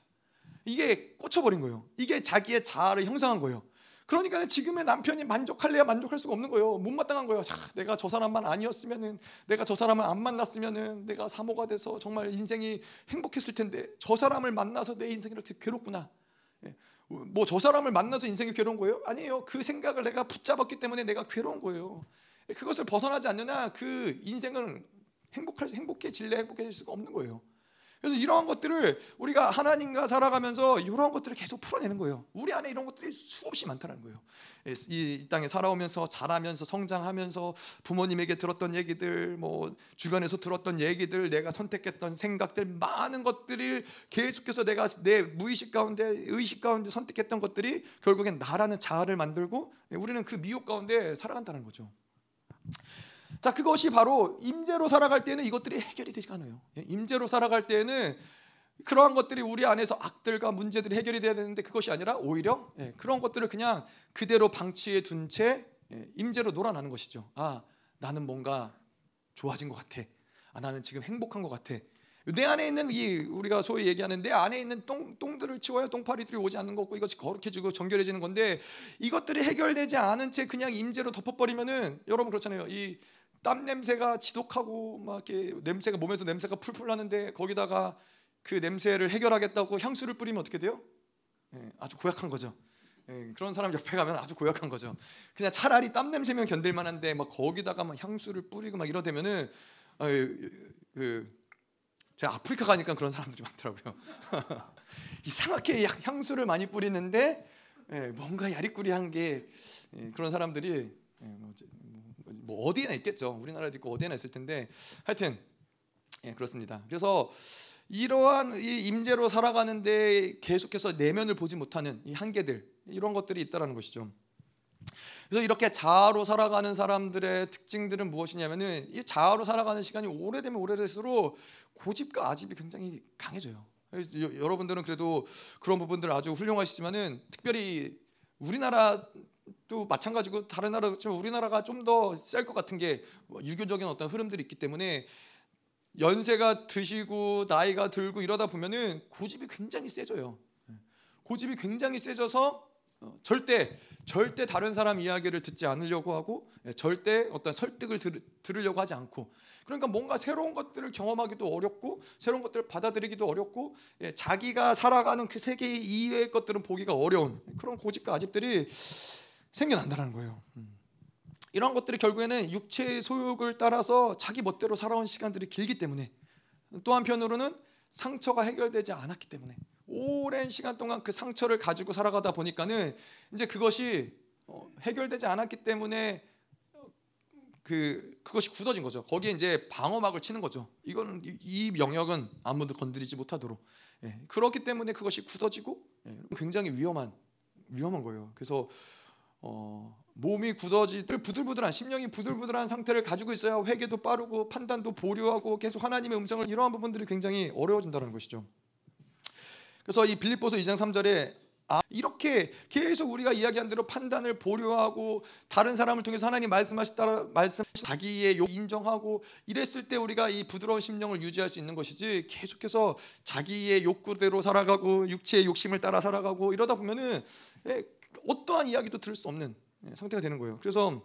Speaker 1: 이게 꽂혀버린 거예요. 이게 자기의 자아를 형성한 거예요. 그러니까 지금의 남편이 만족할래야 만족할 수가 없는 거예요. 못마땅한 거예요. 자, 내가 저 사람만 아니었으면은, 내가 저 사람을 안 만났으면은, 내가 사모가 돼서 정말 인생이 행복했을 텐데, 저 사람을 만나서 내 인생이 이렇게 괴롭구나. 예. 뭐저 사람을 만나서 인생이 괴로운 거예요? 아니에요. 그 생각을 내가 붙잡았기 때문에 내가 괴로운 거예요. 그것을 벗어나지 않느냐, 그 인생은 행복할 행복해질래 행복해질 수가 없는 거예요. 그래서 이러한 것들을 우리가 하나님과 살아가면서 이러한 것들을 계속 풀어내는 거예요. 우리 안에 이런 것들이 수없이 많다는 거예요. 이 땅에 살아오면서 자라면서 성장하면서 부모님에게 들었던 얘기들, 뭐 주변에서 들었던 얘기들, 내가 선택했던 생각들 많은 것들을 계속해서 내가 내 무의식 가운데 의식 가운데 선택했던 것들이 결국엔 나라는 자아를 만들고 우리는 그 미혹 가운데 살아간다는 거죠. 자, 그것이 바로 임재로 살아갈 때는 이것들이 해결이 되지 않아요. 예, 임재로 살아갈 때는 그러한 것들이 우리 안에서 악들과 문제들이 해결이 돼야 되는데 그것이 아니라 오히려 예, 그런 것들을 그냥 그대로 방치해 둔채 예, 임재로 놀아나는 것이죠. 아, 나는 뭔가 좋아진 것 같아. 아, 나는 지금 행복한 것 같아. 내 안에 있는 이 우리가 소위 얘기하는 내 안에 있는 똥 똥들을 치워야 똥파리들이 오지 않는 거고 이것이 거룩해지고 정결해지는 건데 이것들이 해결되지 않은 채 그냥 임재로 덮어버리면은 여러분 그렇잖아요. 이 땀 냄새가 지독하고 막 이렇게 냄새가 몸에서 냄새가 풀풀 나는데 거기다가 그 냄새를 해결하겠다고 향수를 뿌리면 어떻게 돼요? 예, 아주 고약한 거죠. 예, 그런 사람 옆에 가면 아주 고약한 거죠. 그냥 차라리 땀 냄새면 견딜 만한데 막 거기다가 막 향수를 뿌리고 막 이러되면은 아, 그 제가 아프리카 가니까 그런 사람들이 많더라고요. [laughs] 이상하게 향수를 많이 뿌리는데 예, 뭔가 야리꾸리한 게 예, 그런 사람들이 예, 뭐뭐 어디에나 있겠죠. 우리나라도 있고 어디에나 있을 텐데 하여튼 예, 그렇습니다. 그래서 이러한 이 임재로 살아가는데 계속해서 내면을 보지 못하는 이 한계들 이런 것들이 있다라는 것이죠. 그래서 이렇게 자아로 살아가는 사람들의 특징들은 무엇이냐면은 이 자아로 살아가는 시간이 오래되면 오래될수록 고집과 아집이 굉장히 강해져요. 여러분들은 그래도 그런 부분들 아주 훌륭하시지만은 특별히 우리나라 또 마찬가지고 다른 나라 그렇지만 우리나라가 좀 더 셀 것 같은 게 유교적인 어떤 흐름들이 있기 때문에 연세가 드시고 나이가 들고 이러다 보면은 고집이 굉장히 세져요. 고집이 굉장히 세져서 어, 절대 절대 다른 사람 이야기를 듣지 않으려고 하고 예, 절대 어떤 설득을 들, 들으려고 하지 않고 그러니까 뭔가 새로운 것들을 경험하기도 어렵고 새로운 것들을 받아들이기도 어렵고 예, 자기가 살아가는 그 세계 이외의 것들은 보기가 어려운 그런 고집과 아집들이 생겨난다는 거예요. 음. 이런 것들이 결국에는 육체의 소욕을 따라서 자기 멋대로 살아온 시간들이 길기 때문에 또 한편으로는 상처가 해결되지 않았기 때문에 오랜 시간 동안 그 상처를 가지고 살아가다 보니까는 이제 그것이 어, 해결되지 않았기 때문에 그 그것이 굳어진 거죠. 거기에 이제 방어막을 치는 거죠. 이거는 이 영역은 아무도 건드리지 못하도록. 예, 그렇기 때문에 그것이 굳어지고 예, 굉장히 위험한 위험한 거예요. 그래서 어, 몸이 굳어지 부들부들한 심령이 부들부들한 상태를 가지고 있어야 회개도 빠르고 판단도 보류하고 계속 하나님의 음성을 이러한 부분들이 굉장히 어려워진다는 것이죠. 그래서 이 빌립보서 2장 3절에 아, 이렇게 계속 우리가 이야기한 대로 판단을 보류하고 다른 사람을 통해서 하나님 말씀하셨다 말씀 자기의 욕 인정하고 이랬을 때 우리가 이 부드러운 심령을 유지할 수 있는 것이지 계속해서 자기의 욕구대로 살아가고 육체의 욕심을 따라 살아가고 이러다 보면은 예, 어떠한 이야기도 들을 수 없는 예, 상태가 되는 거예요. 그래서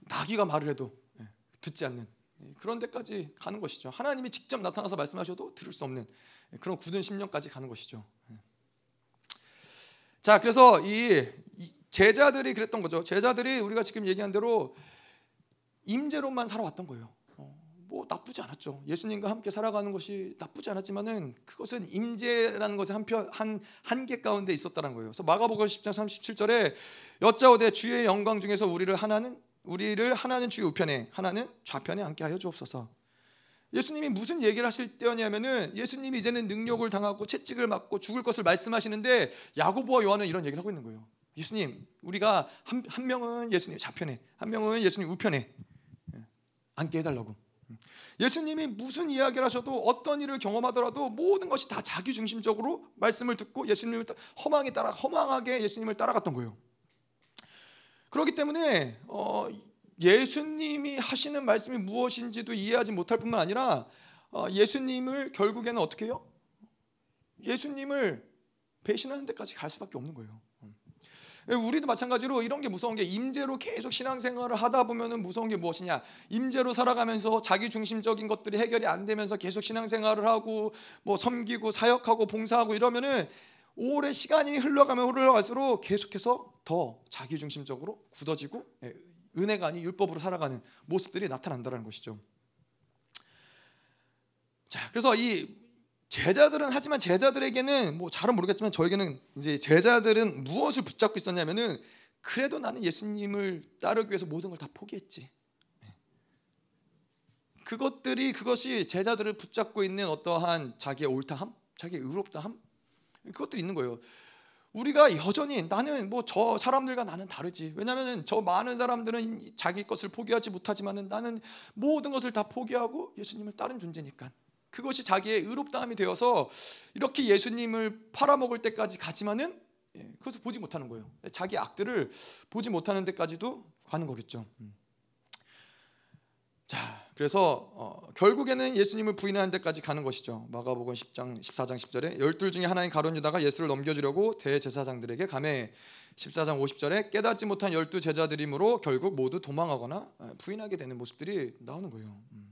Speaker 1: 나귀가 말을 해도 예, 듣지 않는 예, 그런 데까지 가는 것이죠. 하나님이 직접 나타나서 말씀하셔도 들을 수 없는 그런 굳은 심령까지 가는 것이죠. 자, 그래서 이 제자들이 그랬던 거죠. 제자들이 우리가 지금 얘기한 대로 임재로만 살아왔던 거예요. 뭐 나쁘지 않았죠. 예수님과 함께 살아가는 것이 나쁘지 않았지만은 그것은 임재라는 것의 한편 한 한계 가운데 있었다는 거예요. 그래서 마가복음 10장 37절에 여짜오되 주의 영광 중에서 우리를 하나는 우리를 하나는 주의 우편에 하나는 좌편에 앉게 하여 주옵소서. 예수님이 무슨 얘기를 하실 때였냐면은 예수님이 이제는 능력을 당하고 채찍을 맞고 죽을 것을 말씀하시는데 야고보와 요한은 이런 얘기를 하고 있는 거예요. 예수님, 우리가 한, 한 명은 예수님 좌편에, 한 명은 예수님 우편에 앉게 해달라고. 예수님이 무슨 이야기를 하셔도 어떤 일을 경험하더라도 모든 것이 다 자기 중심적으로 말씀을 듣고 예수님을 허망에 따라 허망하게 예수님을 따라갔던 거예요. 그렇기 때문에 어, 예수님이 하시는 말씀이 무엇인지도 이해하지 못할 뿐만 아니라 어, 예수님을 결국에는 어떻게 해요? 예수님을 배신하는 데까지 갈 수밖에 없는 거예요. 예, 우리도 마찬가지로 이런 게 무서운 게 임재로 계속 신앙생활을 하다 보면은 무서운 게 무엇이냐? 임재로 살아가면서 자기 중심적인 것들이 해결이 안 되면서 계속 신앙생활을 하고 뭐 섬기고 사역하고 봉사하고 이러면은 오래 시간이 흘러가면 흘러갈수록 계속해서 더 자기 중심적으로 굳어지고 예, 은혜가 아닌 율법으로 살아가는 모습들이 나타난다는 것이죠. 자, 그래서 이 제자들은 하지만 제자들에게는 뭐 잘은 모르겠지만 저에게는 이제 제자들은 무엇을 붙잡고 있었냐면은 그래도 나는 예수님을 따르기 위해서 모든 걸 다 포기했지. 네. 그것들이 그것이 제자들을 붙잡고 있는 어떠한 자기의 옳다함, 자기의 의롭다함 그것들이 있는 거예요. 우리가 여전히 나는 뭐 저 사람들과 나는 다르지. 왜냐하면 저 많은 사람들은 자기 것을 포기하지 못하지만은 나는 모든 것을 다 포기하고 예수님을 따른 존재니까. 그것이 자기의 의롭다함이 되어서 이렇게 예수님을 팔아먹을 때까지 가지만은 예, 그것을 보지 못하는 거예요. 자기 악들을 보지 못하는 데까지도 가는 거겠죠. 음. 자, 그래서 어, 결국에는 예수님을 부인하는 데까지 가는 것이죠. 마가복음 10장 14장 10절에 열둘 중에 하나인 가론 유다가 예수를 넘겨주려고 대제사장들에게 감해 14장 50절에 깨닫지 못한 열두 제자들이므로 결국 모두 도망하거나 부인하게 되는 모습들이 나오는 거예요. 음.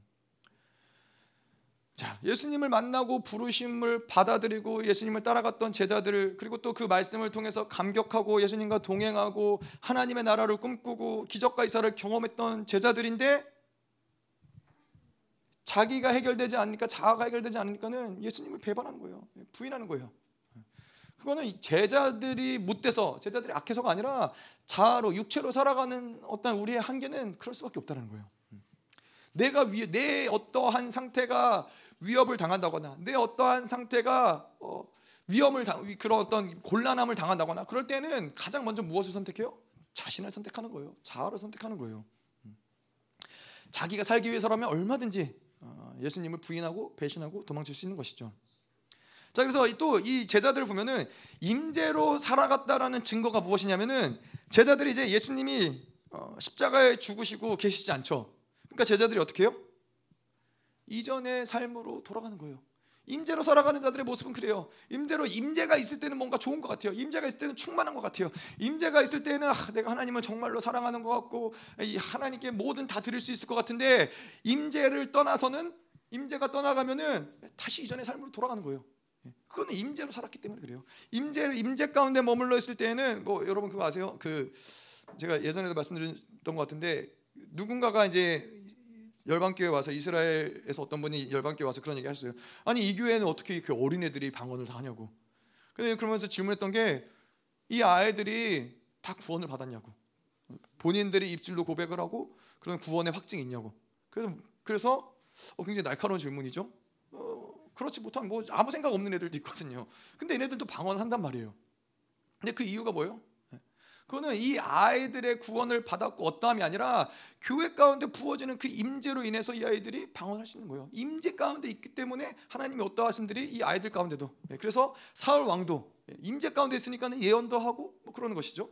Speaker 1: 자, 예수님을 만나고 부르심을 받아들이고 예수님을 따라갔던 제자들 그리고 또 그 말씀을 통해서 감격하고 예수님과 동행하고 하나님의 나라를 꿈꾸고 기적과 이사를 경험했던 제자들인데 자기가 해결되지 않으니까 자아가 해결되지 않으니까는 예수님을 배반하는 거예요. 부인하는 거예요. 그거는 제자들이 못돼서 제자들이 악해서가 아니라 자아로 육체로 살아가는 어떤 우리의 한계는 그럴 수밖에 없다는 거예요. 내가 위, 내 어떠한 상태가 위협을 당한다거나 내 어떠한 상태가 어, 위험을 당, 그런 어떤 곤란함을 당한다거나 그럴 때는 가장 먼저 무엇을 선택해요? 자신을 선택하는 거예요. 자아를 선택하는 거예요. 음. 자기가 살기 위해서라면 얼마든지 어, 예수님을 부인하고 배신하고 도망칠 수 있는 것이죠. 자 그래서 또 이 제자들을 보면은 임재로 살아갔다라는 증거가 무엇이냐면은 제자들이 이제 예수님이 어, 십자가에 죽으시고 계시지 않죠. 그러니까 제자들이 어떻게 해요? 이전의 삶으로 돌아가는 거예요. 임재로 살아가는 자들의 모습은 그래요. 임재로 임재가 있을 때는 뭔가 좋은 것 같아요. 임재가 있을 때는 충만한 것 같아요. 임재가 있을 때는 아, 내가 하나님을 정말로 사랑하는 것 같고 하나님께 뭐든 다 드릴 수 있을 것 같은데 임재를 떠나서는 임재가 떠나가면은 다시 이전의 삶으로 돌아가는 거예요. 예, 그거는 임재로 살았기 때문에 그래요. 임재 임재 가운데 머물러 있을 때는 뭐 여러분 그거 아세요? 그 제가 예전에도 말씀드렸던 것 같은데 누군가가 이제 열방교회 와서 이스라엘에서 어떤 분이 열방교회 와서 그런 얘기 하셨어요. 아니 이 교회는 어떻게 그 어린애들이 방언을 다 하냐고. 근데 그러면서 질문했던 게 이 아이들이 다 구원을 받았냐고. 본인들이 입술로 고백을 하고 그런 구원의 확증이 있냐고. 그래서 그래서 어, 굉장히 날카로운 질문이죠. 어, 그렇지 못한 뭐 아무 생각 없는 애들도 있거든요. 근데 얘네들도 방언을 한단 말이에요. 근데 그 이유가 뭐예요? 그거는 이 아이들의 구원을 받았고 어떠함이 아니라 교회 가운데 부어지는 그 임재로 인해서 이 아이들이 방언할 수 있는 거예요. 임재 가운데 있기 때문에 하나님이 어떠하심들이 이 아이들 가운데도 예, 그래서 사울 왕도 예, 임재 가운데 있으니까는 예언도 하고 뭐 그러는 것이죠.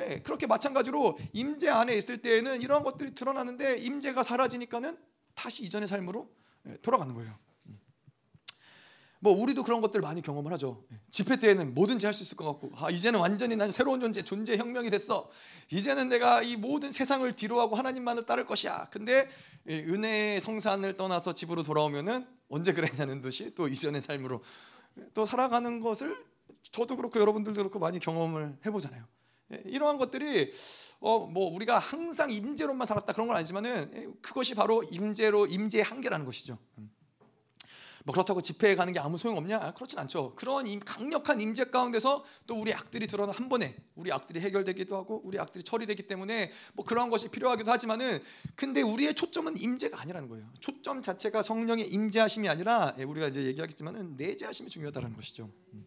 Speaker 1: 예, 그렇게 마찬가지로 임재 안에 있을 때에는 이러한 것들이 드러나는데 임재가 사라지니까는 다시 이전의 삶으로 돌아가는 거예요. 뭐 우리도 그런 것들 많이 경험을 하죠. 집회 때에는 뭐든지 할 수 있을 것 같고, 아 이제는 완전히 난 새로운 존재, 존재 혁명이 됐어. 이제는 내가 이 모든 세상을 뒤로하고 하나님만을 따를 것이야. 근데 은혜의 성산을 떠나서 집으로 돌아오면은 언제 그랬냐는 듯이 또 이전의 삶으로 또 살아가는 것을 저도 그렇고 여러분들도 그렇고 많이 경험을 해보잖아요. 예, 이러한 것들이 어 뭐 우리가 항상 임재로만 살았다 그런 건 아니지만은 그것이 바로 임재로 임재의 한계라는 것이죠. 음. 뭐 그렇다고 집회에 가는 게 아무 소용 없냐? 아, 그렇진 않죠. 그런 강력한 임재 가운데서 또 우리 악들이 드러나 한 번에 우리 악들이 해결되기도 하고 우리 악들이 처리되기 때문에 뭐 그런 것이 필요하기도 하지만은 근데 우리의 초점은 임재가 아니라는 거예요. 초점 자체가 성령의 임재하심이 아니라 예, 우리가 이제 얘기하겠지만은 내재하심이 중요하다는 것이죠. 음.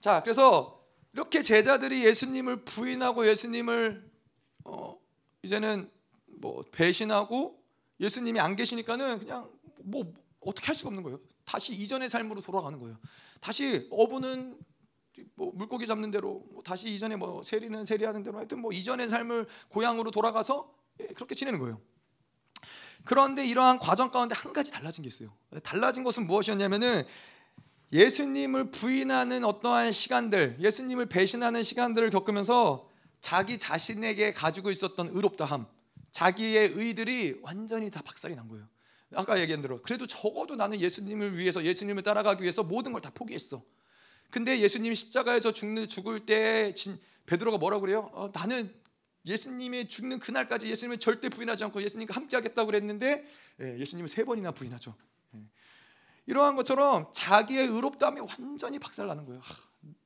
Speaker 1: 자, 그래서 이렇게 제자들이 예수님을 부인하고 예수님을 어 이제는 뭐 배신하고 예수님이 안 계시니까는 그냥 뭐 어떻게 할 수가 없는 거예요. 다시 이전의 삶으로 돌아가는 거예요. 다시 어부는 뭐 물고기 잡는 대로 뭐 다시 이전에 뭐 세리는 세리하는 대로 하여튼 뭐 이전의 삶을 고향으로 돌아가서 예, 그렇게 지내는 거예요. 그런데 이러한 과정 가운데 한 가지 달라진 게 있어요. 달라진 것은 무엇이었냐면은 예수님을 부인하는 어떠한 시간들, 예수님을 배신하는 시간들을 겪으면서 자기 자신에게 가지고 있었던 의롭다함, 자기의 의들이 완전히 다 박살이 난 거예요. 아까 얘기한 대로 그래도 적어도 나는 예수님을 위해서 예수님을 따라가기 위해서 모든 걸 다 포기했어. 근데 예수님이 십자가에서 죽는 죽을 때 진, 베드로가 뭐라고 그래요? 어, 나는 예수님이 죽는 그날까지 예수님을 절대 부인하지 않고 예수님과 함께하겠다고 그랬는데 예, 예수님을 세 번이나 부인하죠. 예. 이러한 것처럼 자기의 의롭다함이 완전히 박살나는 거예요. 하,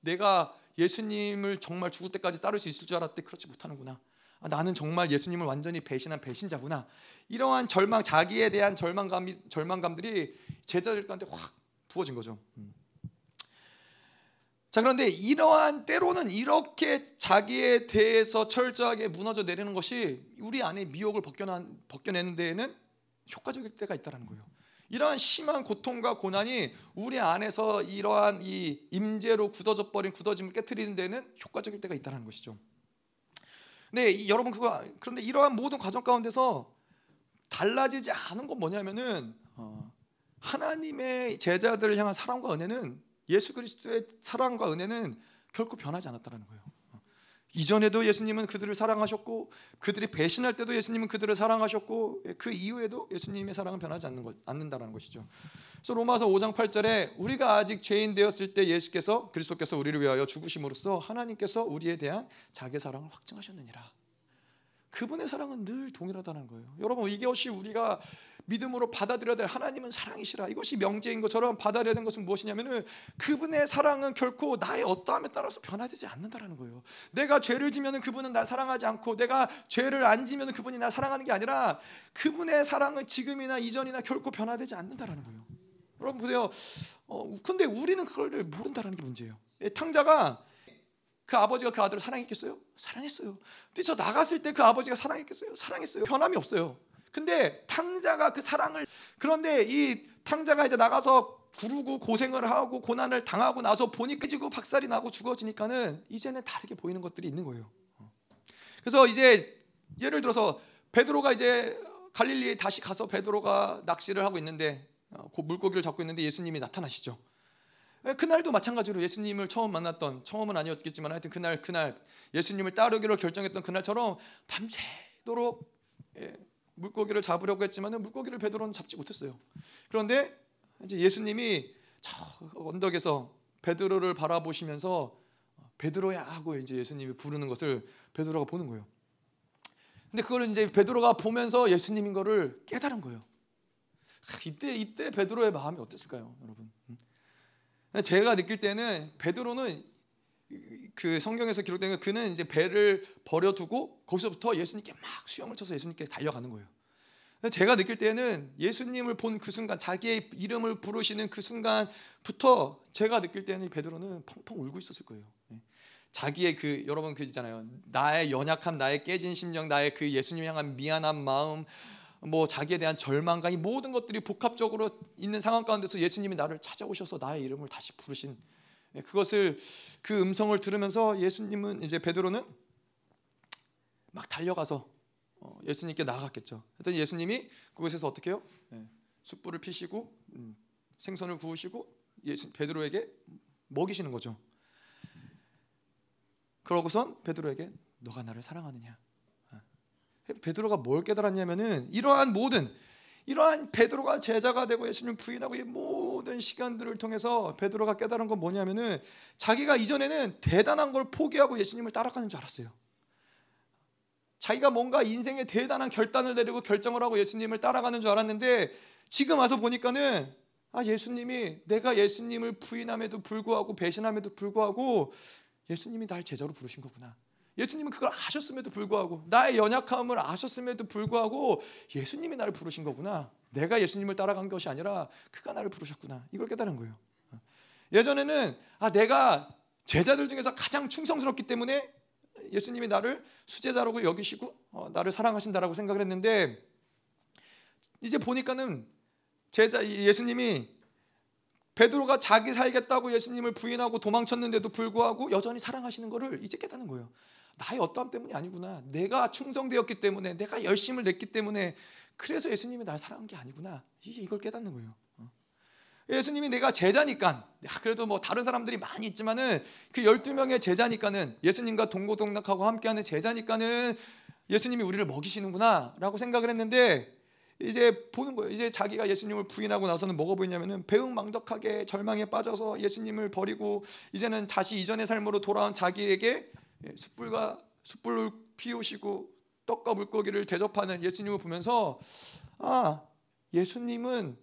Speaker 1: 내가 예수님을 정말 죽을 때까지 따를 수 있을 줄 알았는데 그렇지 못하는구나. 아, 나는 정말 예수님을 완전히 배신한 배신자구나. 이러한 절망, 자기에 대한 절망감, 절망감들이 제자들 가운데 확 부어진 거죠. 음. 자 그런데 이러한 때로는 이렇게 자기에 대해서 철저하게 무너져 내리는 것이 우리 안에 미혹을 벗겨난, 벗겨내는 데에는 효과적일 때가 있다는 거예요. 이러한 심한 고통과 고난이 우리 안에서 이러한 이 임재로 굳어져 버린 굳어짐을 깨뜨리는 데는 효과적일 때가 있다는 것이죠. 근데 여러분 그거 그런데 이러한 모든 과정 가운데서 달라지지 않은 건 뭐냐면은 어, 하나님의 제자들을 향한 사랑과 은혜는 예수 그리스도의 사랑과 은혜는 결코 변하지 않았다는 거예요. 이전에도 예수님은 그들을 사랑하셨고 그들이 배신할 때도 예수님은 그들을 사랑하셨고 그 이후에도 예수님의 사랑은 변하지 않는 것, 않는다는 것이죠. 그래서 로마서 5장 8절에 우리가 아직 죄인 되었을 때 예수께서 그리스도께서 우리를 위하여 죽으심으로써 하나님께서 우리에 대한 자기 사랑을 확증하셨느니라. 그분의 사랑은 늘 동일하다는 거예요. 여러분 이것이 우리가 믿음으로 받아들여야 될 하나님은 사랑이시라. 이것이 명제인 것처럼 받아들여야 되는 것은 무엇이냐면은 그분의 사랑은 결코 나의 어떠함에 따라서 변화되지 않는다라는 거예요. 내가 죄를 지면은 그분은 날 사랑하지 않고 내가 죄를 안 지면은 그분이 날 사랑하는 게 아니라 그분의 사랑은 지금이나 이전이나 결코 변화되지 않는다라는 거예요. 여러분 보세요. 어, 근데 우리는 그걸 모른다라는 게 문제예요. 탕자가 그 아버지가 그 아들을 사랑했겠어요? 사랑했어요. 근데 나갔을 때 그 아버지가 사랑했겠어요? 사랑했어요. 변함이 없어요. 근데 탕자가 그 사랑을 그런데 이 탕자가 이제 나가서 구르고 고생을 하고 고난을 당하고 나서 보니 끄지고 박살이 나고 죽어지니까는 이제는 다르게 보이는 것들이 있는 거예요. 그래서 이제 예를 들어서 베드로가 이제 갈릴리에 다시 가서 베드로가 낚시를 하고 있는데 어, 물고기를 잡고 있는데 예수님이 나타나시죠. 예, 그날도 마찬가지로 예수님을 처음 만났던 처음은 아니었겠지만 하여튼 그날 그날 예수님을 따르기로 결정했던 그날처럼 밤새도록 예, 물고기를 잡으려고 했지만 물고기를 베드로는 잡지 못했어요. 그런데 이제 예수님이 저 언덕에서 베드로를 바라보시면서 베드로야 하고 이제 예수님이 부르는 것을 베드로가 보는 거예요. 근데 그걸 이제 베드로가 보면서 예수님인 거를 깨달은 거예요. 이때 이때 베드로의 마음이 어땠을까요, 여러분? 제가 느낄 때는 베드로는 그 성경에서 기록된 그는 이제 배를 버려두고 거기서부터 예수님께 막 수영을 쳐서 예수님께 달려가는 거예요. 제가 느낄 때는 예수님을 본 그 순간 자기의 이름을 부르시는 그 순간부터 제가 느낄 때는 베드로는 펑펑 울고 있었을 거예요. 예. 자기의 그 여러분 그 있잖아요. 나의 연약함, 나의 깨진 심령, 나의 그 예수님 향한 미안한 마음, 뭐 자기에 대한 절망과 이 모든 것들이 복합적으로 있는 상황 가운데서 예수님이 나를 찾아오셔서 나의 이름을 다시 부르신 예, 그것을 그 음성을 들으면서 예수님은 이제 베드로는 막 달려가서 어, 예수님께 나갔겠죠. 그랬더니 예수님이 그곳에서 어떻게 해요? 예, 숯불을 피시고 음, 생선을 구우시고 예수 베드로에게 먹이시는 거죠. 그러고선 베드로에게 너가 나를 사랑하느냐? 예. 베드로가 뭘 깨달았냐면은 이러한 모든 이러한 베드로가 제자가 되고 예수님 부인하고 이 모든 시간들을 통해서 베드로가 깨달은 건 뭐냐면은 자기가 이전에는 대단한 걸 포기하고 예수님을 따라가는 줄 알았어요. 자기가 뭔가 인생에 대단한 결단을 내리고 결정을 하고 예수님을 따라가는 줄 알았는데 지금 와서 보니까는 아 예수님이 내가 예수님을 부인함에도 불구하고 배신함에도 불구하고 예수님이 날 제자로 부르신 거구나. 예수님은 그걸 아셨음에도 불구하고 나의 연약함을 아셨음에도 불구하고 예수님이 나를 부르신 거구나. 내가 예수님을 따라간 것이 아니라 그가 나를 부르셨구나. 이걸 깨달은 거예요. 예전에는 아 내가 제자들 중에서 가장 충성스럽기 때문에 예수님이 나를 수제자라고 여기시고 어, 나를 사랑하신다라고 생각을 했는데 이제 보니까는 제자 예수님이 베드로가 자기 살겠다고 예수님을 부인하고 도망쳤는데도 불구하고 여전히 사랑하시는 것을 이제 깨닫는 거예요. 나의 어떠함 때문이 아니구나. 내가 충성되었기 때문에 내가 열심을 냈기 때문에 그래서 예수님이 날 사랑한 게 아니구나. 이제 이걸 깨닫는 거예요. 어. 예수님이 내가 제자니까 그래도 뭐 다른 사람들이 많이 있지만은 그 12명의 제자니까는 예수님과 동고동락하고 함께하는 제자니까는 예수님이 우리를 먹이시는구나라고 생각을 했는데 이제 보는 거예요. 이제 자기가 예수님을 부인하고 나서는 뭐가 보이냐면은 배웅망덕하게 절망에 빠져서 예수님을 버리고 이제는 다시 이전의 삶으로 돌아온 자기에게 예, 숯불과 숯불을 피우시고 떡과 물고기를 대접하는 예수님을 보면서 아 예수님은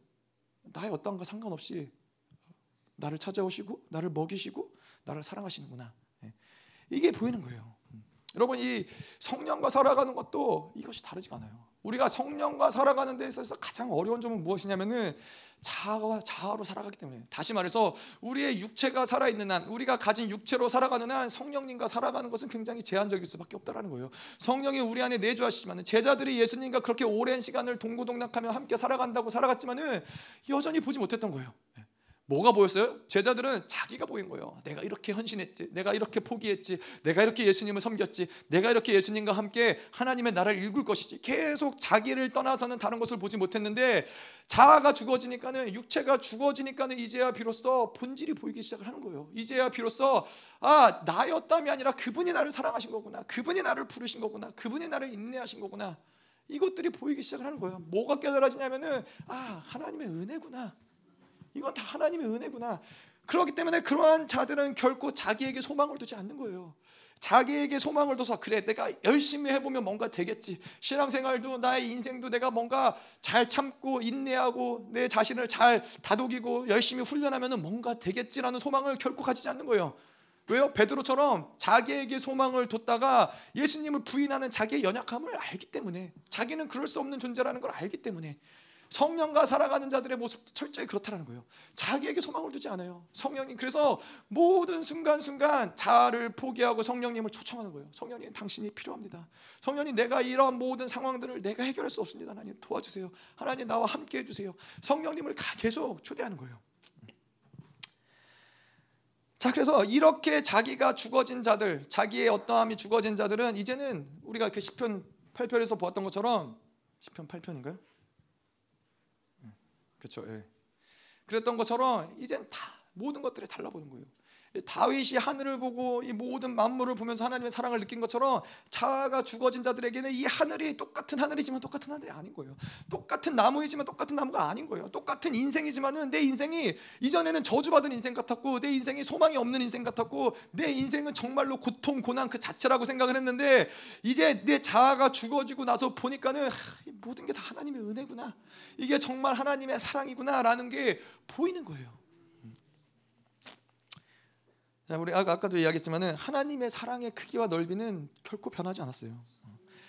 Speaker 1: 나의 어떤 거 상관없이 나를 찾아오시고 나를 먹이시고 나를 사랑하시는구나 예. 이게 보이는 거예요. 음. 여러분 이 성령과 살아가는 것도 이것이 다르지가 않아요. 우리가 성령과 살아가는 데 있어서 가장 어려운 점은 무엇이냐면은 자아와 자아로 살아가기 때문에 다시 말해서 우리의 육체가 살아 있는 한 우리가 가진 육체로 살아가는 한 성령님과 살아가는 것은 굉장히 제한적일 수밖에 없다라는 거예요. 성령이 우리 안에 내주하시지만 제자들이 예수님과 그렇게 오랜 시간을 동고동락하며 함께 살아간다고 살아갔지만은 여전히 보지 못했던 거예요. 뭐가 보였어요? 제자들은 자기가 보인 거예요. 내가 이렇게 헌신했지. 내가 이렇게 포기했지. 내가 이렇게 예수님을 섬겼지. 내가 이렇게 예수님과 함께 하나님의 나라를 일굴 것이지. 계속 자기를 떠나서는 다른 것을 보지 못했는데 자아가 죽어지니까는 육체가 죽어지니까는 이제야 비로소 본질이 보이기 시작을 하는 거예요. 이제야 비로소 아, 나였다이 아니라 그분이 나를 사랑하신 거구나. 그분이 나를 부르신 거구나. 그분이 나를 인내하신 거구나. 이것들이 보이기 시작을 하는 거예요. 뭐가 깨달아지냐면은 아, 하나님의 은혜구나. 이건 다 하나님의 은혜구나. 그렇기 때문에 그러한 자들은 결코 자기에게 소망을 두지 않는 거예요. 자기에게 소망을 둬서 그래 내가 열심히 해보면 뭔가 되겠지 신앙생활도 나의 인생도 내가 뭔가 잘 참고 인내하고 내 자신을 잘 다독이고 열심히 훈련하면 뭔가 되겠지라는 소망을 결코 가지지 않는 거예요 왜요? 베드로처럼 자기에게 소망을 뒀다가 예수님을 부인하는 자기의 연약함을 알기 때문에 자기는 그럴 수 없는 존재라는 걸 알기 때문에 성령과 살아가는 자들의 모습도 철저히 그렇다는 거예요. 자기에게 소망을 두지 않아요. 성령님 그래서 모든 순간순간 자아를 포기하고 성령님을 초청하는 거예요. 성령님 당신이 필요합니다. 성령님 내가 이러한 모든 상황들을 내가 해결할 수 없습니다. 하나님 도와주세요. 하나님 나와 함께 해주세요. 성령님을 계속 초대하는 거예요. 자 그래서 이렇게 자기가 죽어진 자들, 자기의 어떠함이 죽어진 자들은 이제는 우리가 그 시편 8편에서 보았던 것처럼 시편 8편인가요? 그렇죠. 예. 그랬던 것처럼 이젠 다 모든 것들이 달라보는 거예요. 다윗이 하늘을 보고 이 모든 만물을 보면서 하나님의 사랑을 느낀 것처럼 자아가 죽어진 자들에게는 이 하늘이 똑같은 하늘이지만 똑같은 하늘이 아닌 거예요. 똑같은 나무이지만 똑같은 나무가 아닌 거예요. 똑같은 인생이지만은 내 인생이 이전에는 저주받은 인생 같았고 내 인생이 소망이 없는 인생 같았고 내 인생은 정말로 고통 고난 그 자체라고 생각을 했는데 이제 내 자아가 죽어지고 나서 보니까는 하, 모든 게 다 하나님의 은혜구나. 이게 정말 하나님의 사랑이구나라는 게 보이는 거예요. 우리 아까도 이야기했지만은 하나님의 사랑의 크기와 넓이는 결코 변하지 않았어요.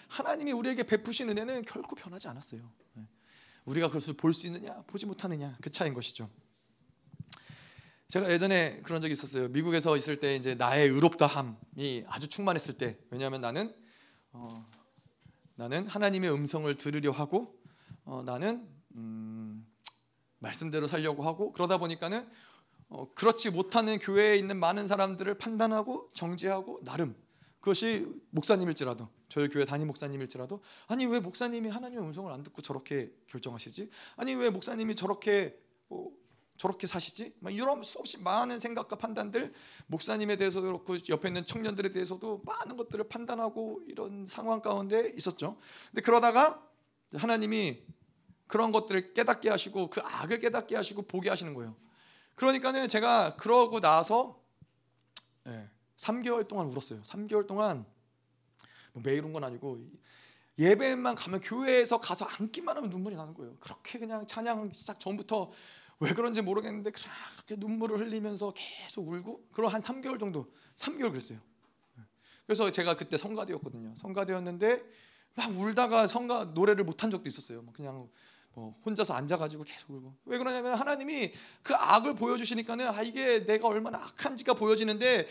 Speaker 1: 하나님이 우리에게 베푸신 은혜는 결코 변하지 않았어요. 우리가 그것을 볼 수 있느냐, 보지 못하느냐 그 차이인 것이죠. 제가 예전에 그런 적이 있었어요. 미국에서 있을 때 이제 나의 의롭다함이 아주 충만했을 때, 왜냐하면 나는 어, 나는 하나님의 음성을 들으려 하고 어, 나는 음, 말씀대로 살려고 하고 그러다 보니까는 어, 그렇지 못하는 교회에 있는 많은 사람들을 판단하고 정지하고 나름 그것이 목사님일지라도 저희 교회 담임 목사님일지라도 아니 왜 목사님이 하나님의 음성을 안 듣고 저렇게 결정하시지? 아니 왜 목사님이 저렇게 뭐 저렇게 사시지? 막 이런 수없이 많은 생각과 판단들 목사님에 대해서도 그렇고 옆에 있는 청년들에 대해서도 많은 것들을 판단하고 이런 상황 가운데 있었죠. 근데 그러다가 하나님이 그런 것들을 깨닫게 하시고 그 악을 깨닫게 하시고 보게 하시는 거예요. 그러니까는 제가 그러고 나서 예, 3개월 동안 울었어요. 3개월 동안 뭐 매일 운 건 아니고 예배만 가면 교회에서 가서 앉기만 하면 눈물이 나는 거예요. 그렇게 그냥 찬양 시작 전부터 왜 그런지 모르겠는데 그렇게 눈물을 흘리면서 계속 울고 그럼 한 3개월 정도 3개월 그랬어요. 예. 그래서 제가 그때 성가대였거든요. 성가대였는데 막 울다가 성가 노래를 못한 적도 있었어요. 그냥 어, 혼자서 앉아가지고 계속 울고. 왜 그러냐면 하나님이 그 악을 보여주시니까는 아 이게 내가 얼마나 악한지가 보여지는데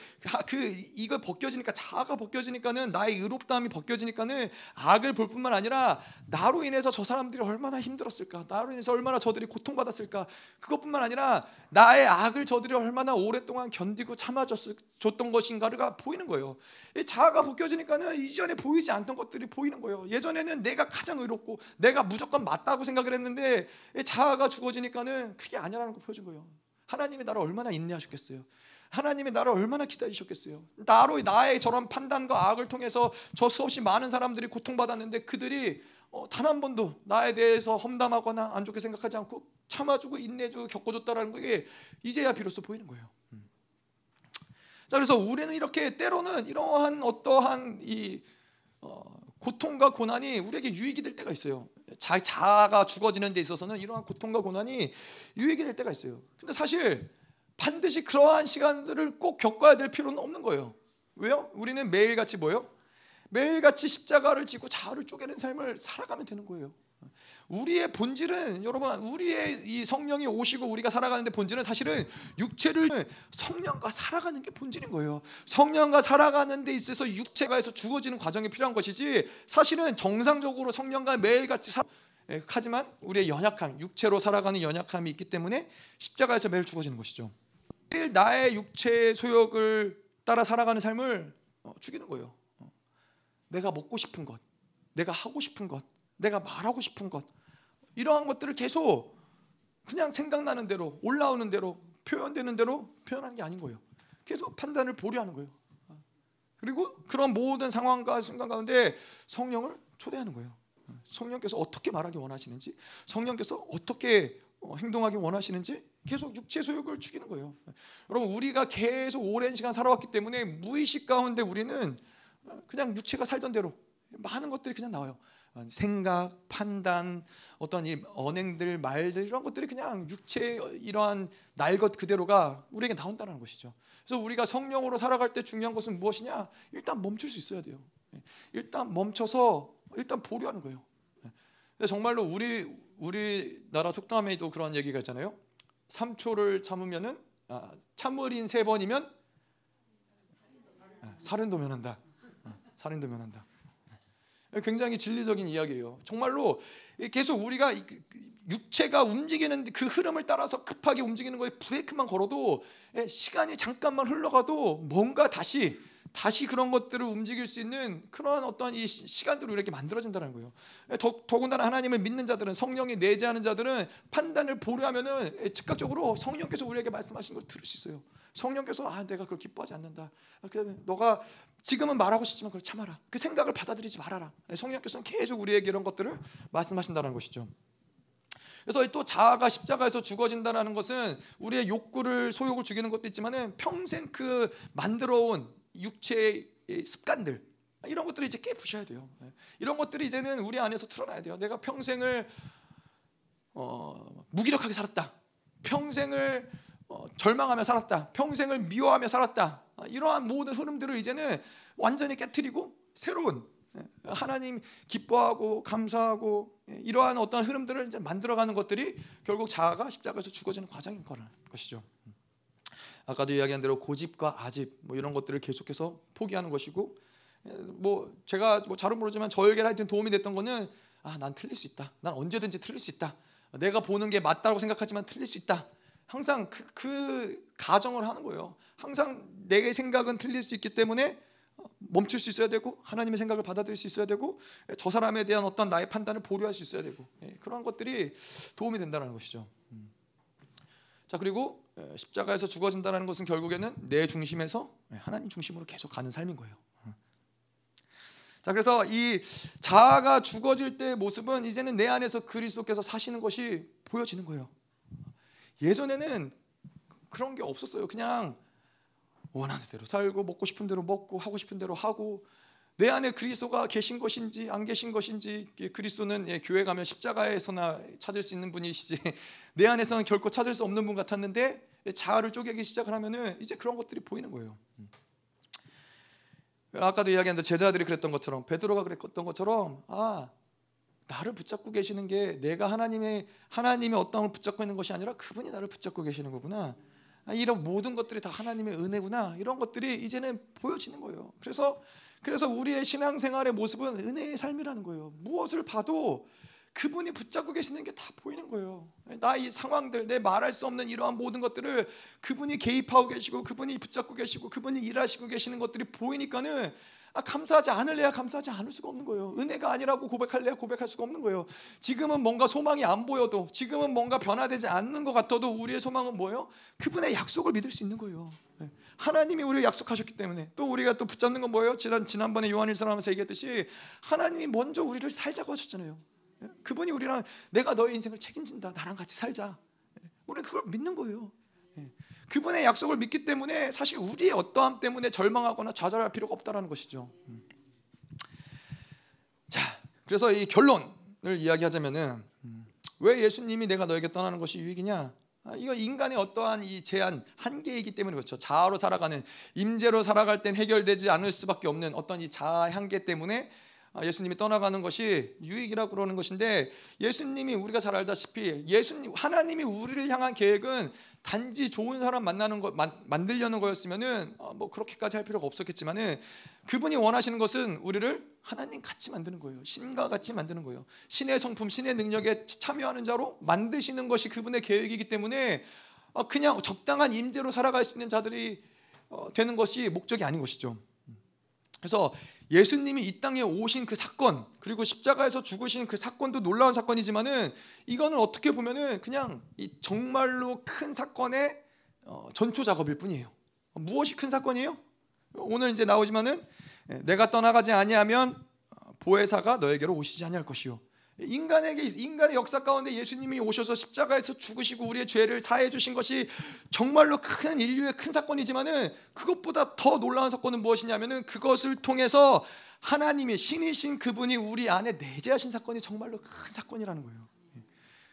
Speaker 1: 그 이거 벗겨지니까 자아가 벗겨지니까는 나의 의롭다함이 벗겨지니까는 악을 볼 뿐만 아니라 나로 인해서 저 사람들이 얼마나 힘들었을까 나로 인해서 얼마나 저들이 고통받았을까 그것뿐만 아니라 나의 악을 저들이 얼마나 오랫동안 견디고 참아줬던 것인가가 보이는 거예요. 자아가 벗겨지니까는 이전에 보이지 않던 것들이 보이는 거예요. 예전에는 내가 가장 의롭고 내가 무조건 맞다고 생각을 했는데 자아가 죽어지니까는 그게 아니라는 걸 보여준 거예요. 하나님이 나를 얼마나 인내하셨겠어요. 하나님이 나를 얼마나 기다리셨겠어요. 나로 나의 저런 판단과 악을 통해서 저 수없이 많은 사람들이 고통받았는데 그들이 어, 단한 번도 나에 대해서 험담하거나 안 좋게 생각하지 않고 참아주고 인내주고 겪어줬다라는 게 이제야 비로소 보이는 거예요. 음. 자 그래서 우리는 이렇게 때로는 이러한 어떠한 이 어, 고통과 고난이 우리에게 유익이 될 때가 있어요. 자, 자아가 죽어지는 데 있어서는 이러한 고통과 고난이 유익이 될 때가 있어요. 근데 사실 반드시 그러한 시간들을 꼭 겪어야 될 필요는 없는 거예요. 왜요? 우리는 매일같이 뭐요? 매일같이 십자가를 지고 자아를 쪼개는 삶을 살아가면 되는 거예요. 우리의 본질은 여러분 우리의 이 성령이 오시고 우리가 살아가는데 본질은 사실은 육체를 성령과 살아가는 게 본질인 거예요. 성령과 살아가는 데 있어서 육체가에서 죽어지는 과정이 필요한 것이지 사실은 정상적으로 성령과 매일같이 사, 예, 하지만 우리의 연약함, 육체로 살아가는 연약함이 있기 때문에 십자가에서 매일 죽어지는 것이죠. 매일 나의 육체의 소욕을 따라 살아가는 삶을 어, 죽이는 거예요. 어. 내가 먹고 싶은 것, 내가 하고 싶은 것, 내가 말하고 싶은 것 이러한 것들을 계속 그냥 생각나는 대로 올라오는 대로 표현되는 대로 표현하는 게 아닌 거예요. 계속 판단을 보류하는 거예요. 그리고 그런 모든 상황과 순간 가운데 성령을 초대하는 거예요. 성령께서 어떻게 말하기 원하시는지, 성령께서 어떻게 어, 행동하기 원하시는지 계속 육체 소욕을 죽이는 거예요. 여러분 우리가 계속 오랜 시간 살아왔기 때문에 무의식 가운데 우리는 그냥 육체가 살던 대로 많은 것들이 그냥 나와요. 생각, 판단, 어떤 이 언행들, 말들 이런 것들이 그냥 육체 이러한 날 것 그대로가 우리에게 나온다는 것이죠. 그래서 우리가 성령으로 살아갈 때 중요한 것은 무엇이냐? 일단 멈출 수 있어야 돼요. 일단 멈춰서 일단 보류하는 거예요. 근데 정말로 우리 우리 나라 속담에도 그런 얘기가 있잖아요. 3초를 참으면은 아, 참을인 세 번이면 살인도 면한다. 살인도 면한다. 굉장히 진리적인 이야기예요. 정말로 계속 우리가 그, 그 육체가 움직이는 그 흐름을 따라서 급하게 움직이는 거에 브레이크만 걸어도 시간이 잠깐만 흘러가도 뭔가 다시 다시 그런 것들을 움직일 수 있는 그러한 어떤 이 시간들을 이렇게 만들어진다는 거예요. 더, 더군다나 하나님을 믿는 자들은 성령이 내재하는 자들은 판단을 보류하면은 즉각적으로 성령께서 우리에게 말씀하신 걸 들을 수 있어요. 성령께서 아 내가 그걸 기뻐하지 않는다. 아, 그러면 너가 지금은 말하고 싶지만 그걸 참아라. 그 생각을 받아들이지 말아라. 네, 성령께서는 계속 우리에게 이런 것들을 말씀하신다는 것이죠. 그래서 또 자아가 십자가에서 죽어진다는 것은 우리의 욕구를 소욕을 죽이는 것도 있지만은 평생 그 만들어온 육체의 습관들 이런 것들을 이제 깨부셔야 돼요. 네, 이런 것들이 이제는 우리 안에서 드러나야 돼요. 내가 평생을 어, 무기력하게 살았다. 평생을 어, 절망하며 살았다. 평생을 미워하며 살았다. 어, 이러한 모든 흐름들을 이제는 완전히 깨뜨리고 새로운 예, 하나님 기뻐하고 감사하고 예, 이러한 어떤 흐름들을 이제 만들어가는 것들이 결국 자아가 십자가에서 죽어지는 과정인 것이죠. 아까도 이야기한 대로 고집과 아집 뭐 이런 것들을 계속해서 포기하는 것이고 예, 뭐 제가 뭐 잘은 모르지만 저에게 하여튼 도움이 됐던 거는 아 난 틀릴 수 있다. 난 언제든지 틀릴 수 있다. 내가 보는 게 맞다고 생각하지만 틀릴 수 있다. 항상 그, 그 가정을 하는 거예요. 항상 내 생각은 틀릴 수 있기 때문에 멈출 수 있어야 되고 하나님의 생각을 받아들일 수 있어야 되고 저 사람에 대한 어떤 나의 판단을 보류할 수 있어야 되고 예, 그러한 것들이 도움이 된다는 것이죠. 음. 자 그리고 십자가에서 죽어진다는 것은 결국에는 내 중심에서 하나님 중심으로 계속 가는 삶인 거예요. 음. 자 그래서 이 자아가 죽어질 때의 모습은 이제는 내 안에서 그리스도께서 사시는 것이 보여지는 거예요. 예전에는 그런 게 없었어요. 그냥 원하는 대로 살고 먹고 싶은 대로 먹고 하고 싶은 대로 하고 내 안에 그리스도가 계신 것인지 안 계신 것인지 그리스도는 예, 교회 가면 십자가에서나 찾을 수 있는 분이시지 [laughs] 내 안에서는 결코 찾을 수 없는 분 같았는데 자아를 쪼개기 시작을 하면은 이제 그런 것들이 보이는 거예요. 음. 아까도 이야기했는데 제자들이 그랬던 것처럼 베드로가 그랬던 것처럼 아 나를 붙잡고 계시는 게 내가 하나님의 하나님의 어떤 걸 붙잡고 있는 것이 아니라 그분이 나를 붙잡고 계시는 거구나. 아, 이런 모든 것들이 다 하나님의 은혜구나. 이런 것들이 이제는 보여지는 거예요. 그래서 그래서 우리의 신앙생활의 모습은 은혜의 삶이라는 거예요. 무엇을 봐도 그분이 붙잡고 계시는 게 다 보이는 거예요. 나 이 상황들, 내 말할 수 없는 이러한 모든 것들을 그분이 개입하고 계시고, 그분이 붙잡고 계시고, 그분이 일하시고 계시는 것들이 보이니까는 아, 감사하지 않을래야 감사하지 않을 수가 없는 거예요. 은혜가 아니라고 고백할래야 고백할 수가 없는 거예요. 지금은 뭔가 소망이 안 보여도, 지금은 뭔가 변화되지 않는 것 같아도 우리의 소망은 뭐예요? 그분의 약속을 믿을 수 있는 거예요. 네. 하나님이 우리를 약속하셨기 때문에 또 우리가 또 붙잡는 건 뭐예요? 지난 지난번에 요한일서 하면서 얘기했듯이 하나님이 먼저 우리를 살자고 하셨잖아요. 네. 그분이 우리랑 내가 너의 인생을 책임진다. 나랑 같이 살자. 네. 우리는 그걸 믿는 거예요. 그분의 약속을 믿기 때문에 사실 우리의 어떠함 때문에 절망하거나 좌절할 필요가 없다라는 것이죠. 음. 자, 그래서 이 결론을 이야기하자면은 음, 왜 예수님이 내가 너에게 떠나는 것이 유익이냐? 아, 이거 인간의 어떠한 이 제한 한계이기 때문에 그렇죠. 자아로 살아가는 임재로 살아갈 땐 해결되지 않을 수밖에 없는 어떤 이 자아 한계 때문에 아, 예수님이 떠나가는 것이 유익이라고 그러는 것인데 예수님이 우리가 잘 알다시피 예수님 하나님이 우리를 향한 계획은 단지 좋은 사람 만나는 거 만, 만들려는 거였으면은 어, 뭐 그렇게까지 할 필요가 없었겠지만은 그분이 원하시는 것은 우리를 하나님 같이 만드는 거예요. 신과 같이 만드는 거예요. 신의 성품, 신의 능력에 참여하는 자로 만드시는 것이 그분의 계획이기 때문에 어, 그냥 적당한 임대로 살아갈 수 있는 자들이 어, 되는 것이 목적이 아닌 것이죠. 그래서 예수님이 이 땅에 오신 그 사건 그리고 십자가에서 죽으신 그 사건도 놀라운 사건이지만은 이거는 어떻게 보면은 그냥 이 정말로 큰 사건의 어, 전초 작업일 뿐이에요. 무엇이 큰 사건이에요? 오늘 이제 나오지만은 예, 내가 떠나가지 아니하면 어, 보혜사가 너에게로 오시지 아니할 것이요. 인간에게 인간의 역사 가운데 예수님이 오셔서 십자가에서 죽으시고 우리의 죄를 사해 주신 것이 정말로 큰 인류의 큰 사건이지만은 그것보다 더 놀라운 사건은 무엇이냐면은 그것을 통해서 하나님의 신이신 그분이 우리 안에 내재하신 사건이 정말로 큰 사건이라는 거예요.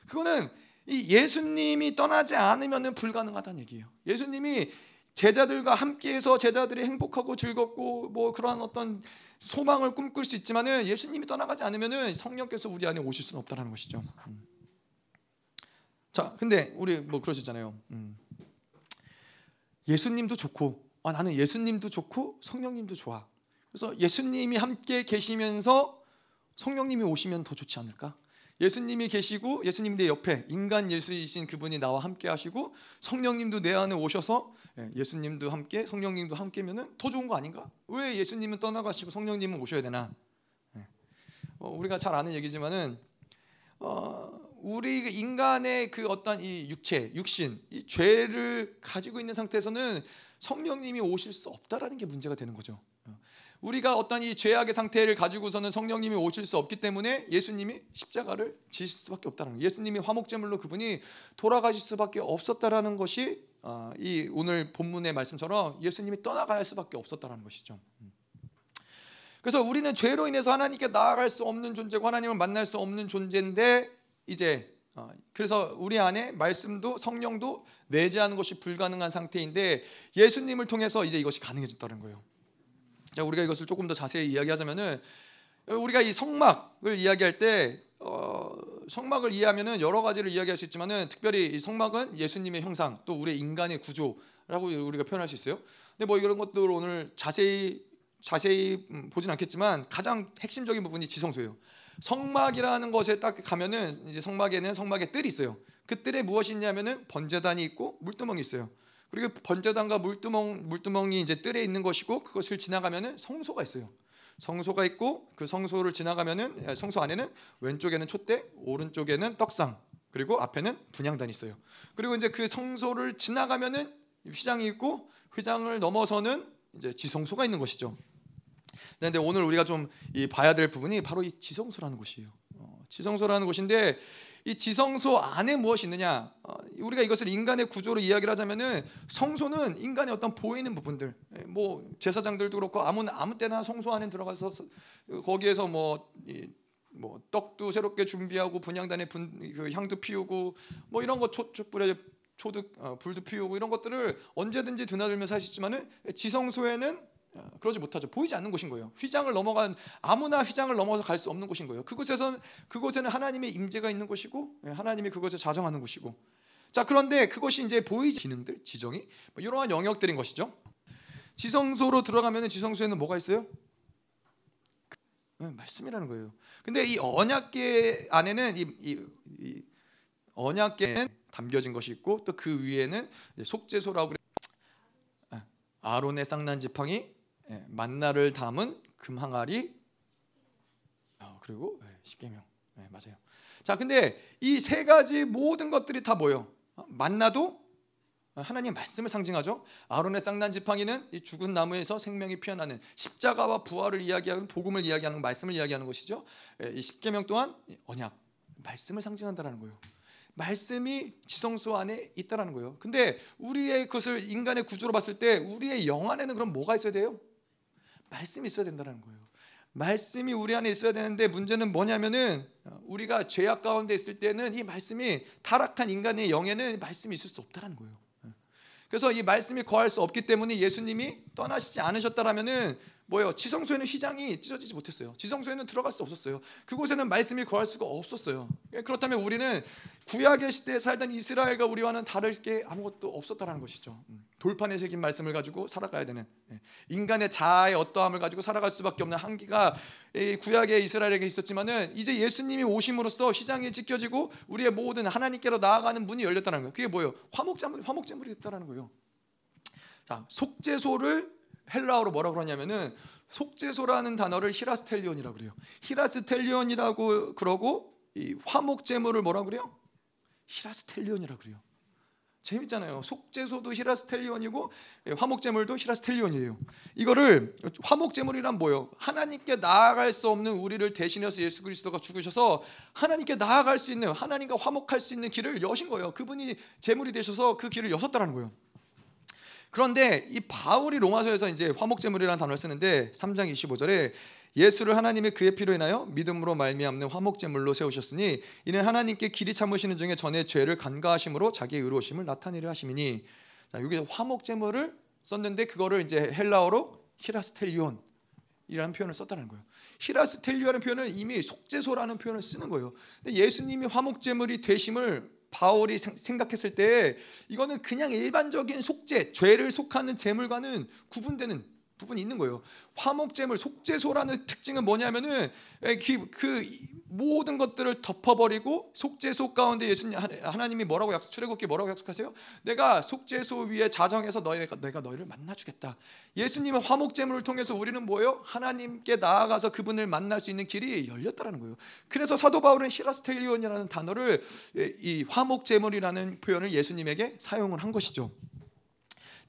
Speaker 1: 그거는 이 예수님이 떠나지 않으면은 불가능하다는 얘기예요. 예수님이 제자들과 함께해서 제자들이 행복하고 즐겁고 뭐 그러한 어떤 소망을 꿈꿀 수 있지만은 예수님이 떠나가지 않으면은 성령께서 우리 안에 오실 수는 없다라는 것이죠. 음. 자, 근데 우리 뭐 그러시잖아요. 음. 예수님도 좋고, 아, 나는 예수님도 좋고 성령님도 좋아. 그래서 예수님이 함께 계시면서 성령님이 오시면 더 좋지 않을까? 예수님이 계시고 예수님 내 옆에 인간 예수이신 그분이 나와 함께 하시고 성령님도 내 안에 오셔서 예, 예수님도 함께 성령님도 함께면은 더 좋은 거 아닌가? 왜 예수님은 떠나가시고 성령님은 오셔야 되나? 예. 어, 우리가 잘 아는 얘기지만은 어, 우리 인간의 그 어떤 이 육체, 육신, 이 죄를 가지고 있는 상태에서는 성령님이 오실 수 없다라는 게 문제가 되는 거죠. 우리가 어떤 이 죄악의 상태를 가지고서는 성령님이 오실 수 없기 때문에 예수님이 십자가를 지실 수밖에 없다는 거예요. 예수님이 화목제물로 그분이 돌아가실 수밖에 없었다라는 것이 아, 이 오늘 본문의 말씀처럼 예수님이 떠나갈 수밖에 없었다라는 것이죠. 음. 그래서 우리는 죄로 인해서 하나님께 나아갈 수 없는 존재고 하나님을 만날 수 없는 존재인데 이제 어, 그래서 우리 안에 말씀도 성령도 내재하는 것이 불가능한 상태인데 예수님을 통해서 이제 이것이 가능해졌다는 거예요. 자, 우리가 이것을 조금 더 자세히 이야기하자면은 우리가 이 성막을 이야기할 때 어, 성막을 이해하면은 여러 가지를 이야기할 수 있지만은 특별히 이 성막은 예수님의 형상 또 우리 인간의 구조라고 우리가 표현할 수 있어요. 근데 뭐 이런 것들 오늘 자세히 자세히 음, 보진 않겠지만 가장 핵심적인 부분이 지성소예요. 성막이라는 것에 딱 가면은 이제 성막에는 성막의 뜰이 있어요. 그 뜰에 무엇이 있냐면은 번제단이 있고 물두멍이 있어요. 그리고 번제단과 물두멍 물두멍이 이제 뜰에 있는 것이고 그것을 지나가면은 성소가 있어요. 성소가 있고 그 성소를 지나가면은 예, 성소 안에는 왼쪽에는 촛대, 오른쪽에는 떡상, 그리고 앞에는 분향단이 있어요. 그리고 이제 그 성소를 지나가면은 휘장이 있고 휘장을 넘어서는 이제 지성소가 있는 것이죠. 그런데 오늘 우리가 좀 봐야 될 부분이 바로 이 지성소라는 곳이에요. 어, 지성소라는 곳인데 이 지성소 안에 무엇이 있느냐? 어, 우리가 이것을 인간의 구조로 이야기를 하자면은 성소는 인간의 어떤 보이는 부분들, 예, 뭐 제사장들도 그렇고 아무 아무 때나 성소 안에 들어가서 거기에서 뭐, 이, 뭐 떡도 새롭게 준비하고 분양단에 분, 그 향도 피우고 뭐 이런 거 초, 촛불에 초득 어, 불도 피우고 이런 것들을 언제든지 드나들면서 하시지만은 지성소에는 어, 그러지 못하죠. 보이지 않는 곳인 거예요. 휘장을 넘어간 아무나 휘장을 넘어서 갈 수 없는 곳인 거예요. 그곳에선 그곳에는 하나님의 임재가 있는 곳이고 예, 하나님이 그곳을 자정하는 곳이고. 자 그런데 그것이 이제 보이지 기능들, 지정이 뭐 이러한 영역들인 것이죠. 지성소로 들어가면 지성소에는 뭐가 있어요? 네, 말씀이라는 거예요. 근데 이 언약계 안에는 이, 이, 이 언약계는 담겨진 것이 있고 또 그 위에는 속죄소라고 그래. 아, 아론의 쌍난 지팡이, 예, 만나를 담은 금 항아리, 어, 그리고 예, 십계명. 네, 맞아요. 자, 근데 이 세 가지 모든 것들이 다 뭐요? 어, 만나도 하나님 말씀을 상징하죠. 아론의 쌍난 지팡이는 이 죽은 나무에서 생명이 피어나는 십자가와 부활을 이야기하는 복음을 이야기하는 말씀을 이야기하는 것이죠. 예, 이 십계명 또한 언약 말씀을 상징한다라는 거예요. 말씀이 지성소 안에 있다라는 거예요. 근데 우리의 그것을 인간의 구조로 봤을 때 우리의 영 안에는 그럼 뭐가 있어야 돼요? 말씀이 있어야 된다는 거예요. 말씀이 우리 안에 있어야 되는데 문제는 뭐냐면은 우리가 죄악 가운데 있을 때는 이 말씀이 타락한 인간의 영에는 말씀이 있을 수 없다라는 거예요. 그래서 이 말씀이 거할 수 없기 때문에 예수님이 떠나시지 않으셨다라면은 뭐예요? 지성소에는 휘장이 찢어지지 못했어요. 지성소에는 들어갈 수 없었어요. 그곳에는 말씀이 거할 수가 없었어요. 그렇다면 우리는 구약의 시대에 살던 이스라엘과 우리와는 다를 게 아무것도 없었다라는 것이죠. 음, 돌판에 새긴 말씀을 가지고 살아가야 되는 예, 인간의 자아의 어떠함을 가지고 살아갈 수밖에 없는 한계가 구약의 이스라엘에게 있었지만은 이제 예수님이 오심으로써 휘장이 찢겨지고 우리의 모든 하나님께로 나아가는 문이 열렸다는 거예요. 그게 뭐예요? 화목제물 화목제물이 됐다라는 거예요. 자, 속죄소를 헬라어로 뭐라고 그러냐면은 속죄소라는 단어를 히라스텔리온이라고 그래요. 히라스텔리온이라고 그러고 이 화목 제물을 뭐라고 그래요? 히라스텔리온이라고 그래요. 재밌잖아요. 속죄소도 히라스텔리온이고 예, 화목제물도 히라스텔리온이에요. 이거를 화목제물이란 뭐요? 하나님께 나아갈 수 없는 우리를 대신해서 예수 그리스도가 죽으셔서 하나님께 나아갈 수 있는 하나님과 화목할 수 있는 길을 여신 거예요. 그분이 제물이 되셔서 그 길을 여섰다라는 거예요. 그런데 이 바울이 로마서에서 이제 화목제물이라는 단어를 쓰는데 3장 25절에 예수를 하나님의 그의 피로 인하여 믿음으로 말미암는 화목제물로 세우셨으니 이는 하나님께 길이 참으시는 중에 전에 죄를 간과하심으로 자기의 의로우심을 나타내려 하심이니 자, 여기 화목제물을 썼는데 그거를 이제 헬라어로 히라스텔리온 이라는 표현을 썼다는 거예요. 히라스텔리오라는 표현은 이미 속죄소라는 표현을 쓰는 거예요. 예수님이 화목제물이 되심을 바울이 생각했을 때 이거는 그냥 일반적인 속죄, 죄를 속하는 제물과는 구분되는 부분이 있는 거예요. 화목제물, 속죄소라는 특징은 뭐냐면은 그, 그 모든 것들을 덮어버리고 속죄소 가운데 예수님 하나님이 뭐라고 약속 출애굽기 뭐라고 약속하세요? 내가 속죄소 위에 자정해서 너희가 내가 너희를 만나 주겠다. 예수님은 화목제물을 통해서 우리는 뭐요? 하나님께 나아가서 그분을 만날 수 있는 길이 열렸다라는 거예요. 그래서 사도 바울은 히라스텔리온이라는 단어를 이 화목제물이라는 표현을 예수님에게 사용을 한 것이죠.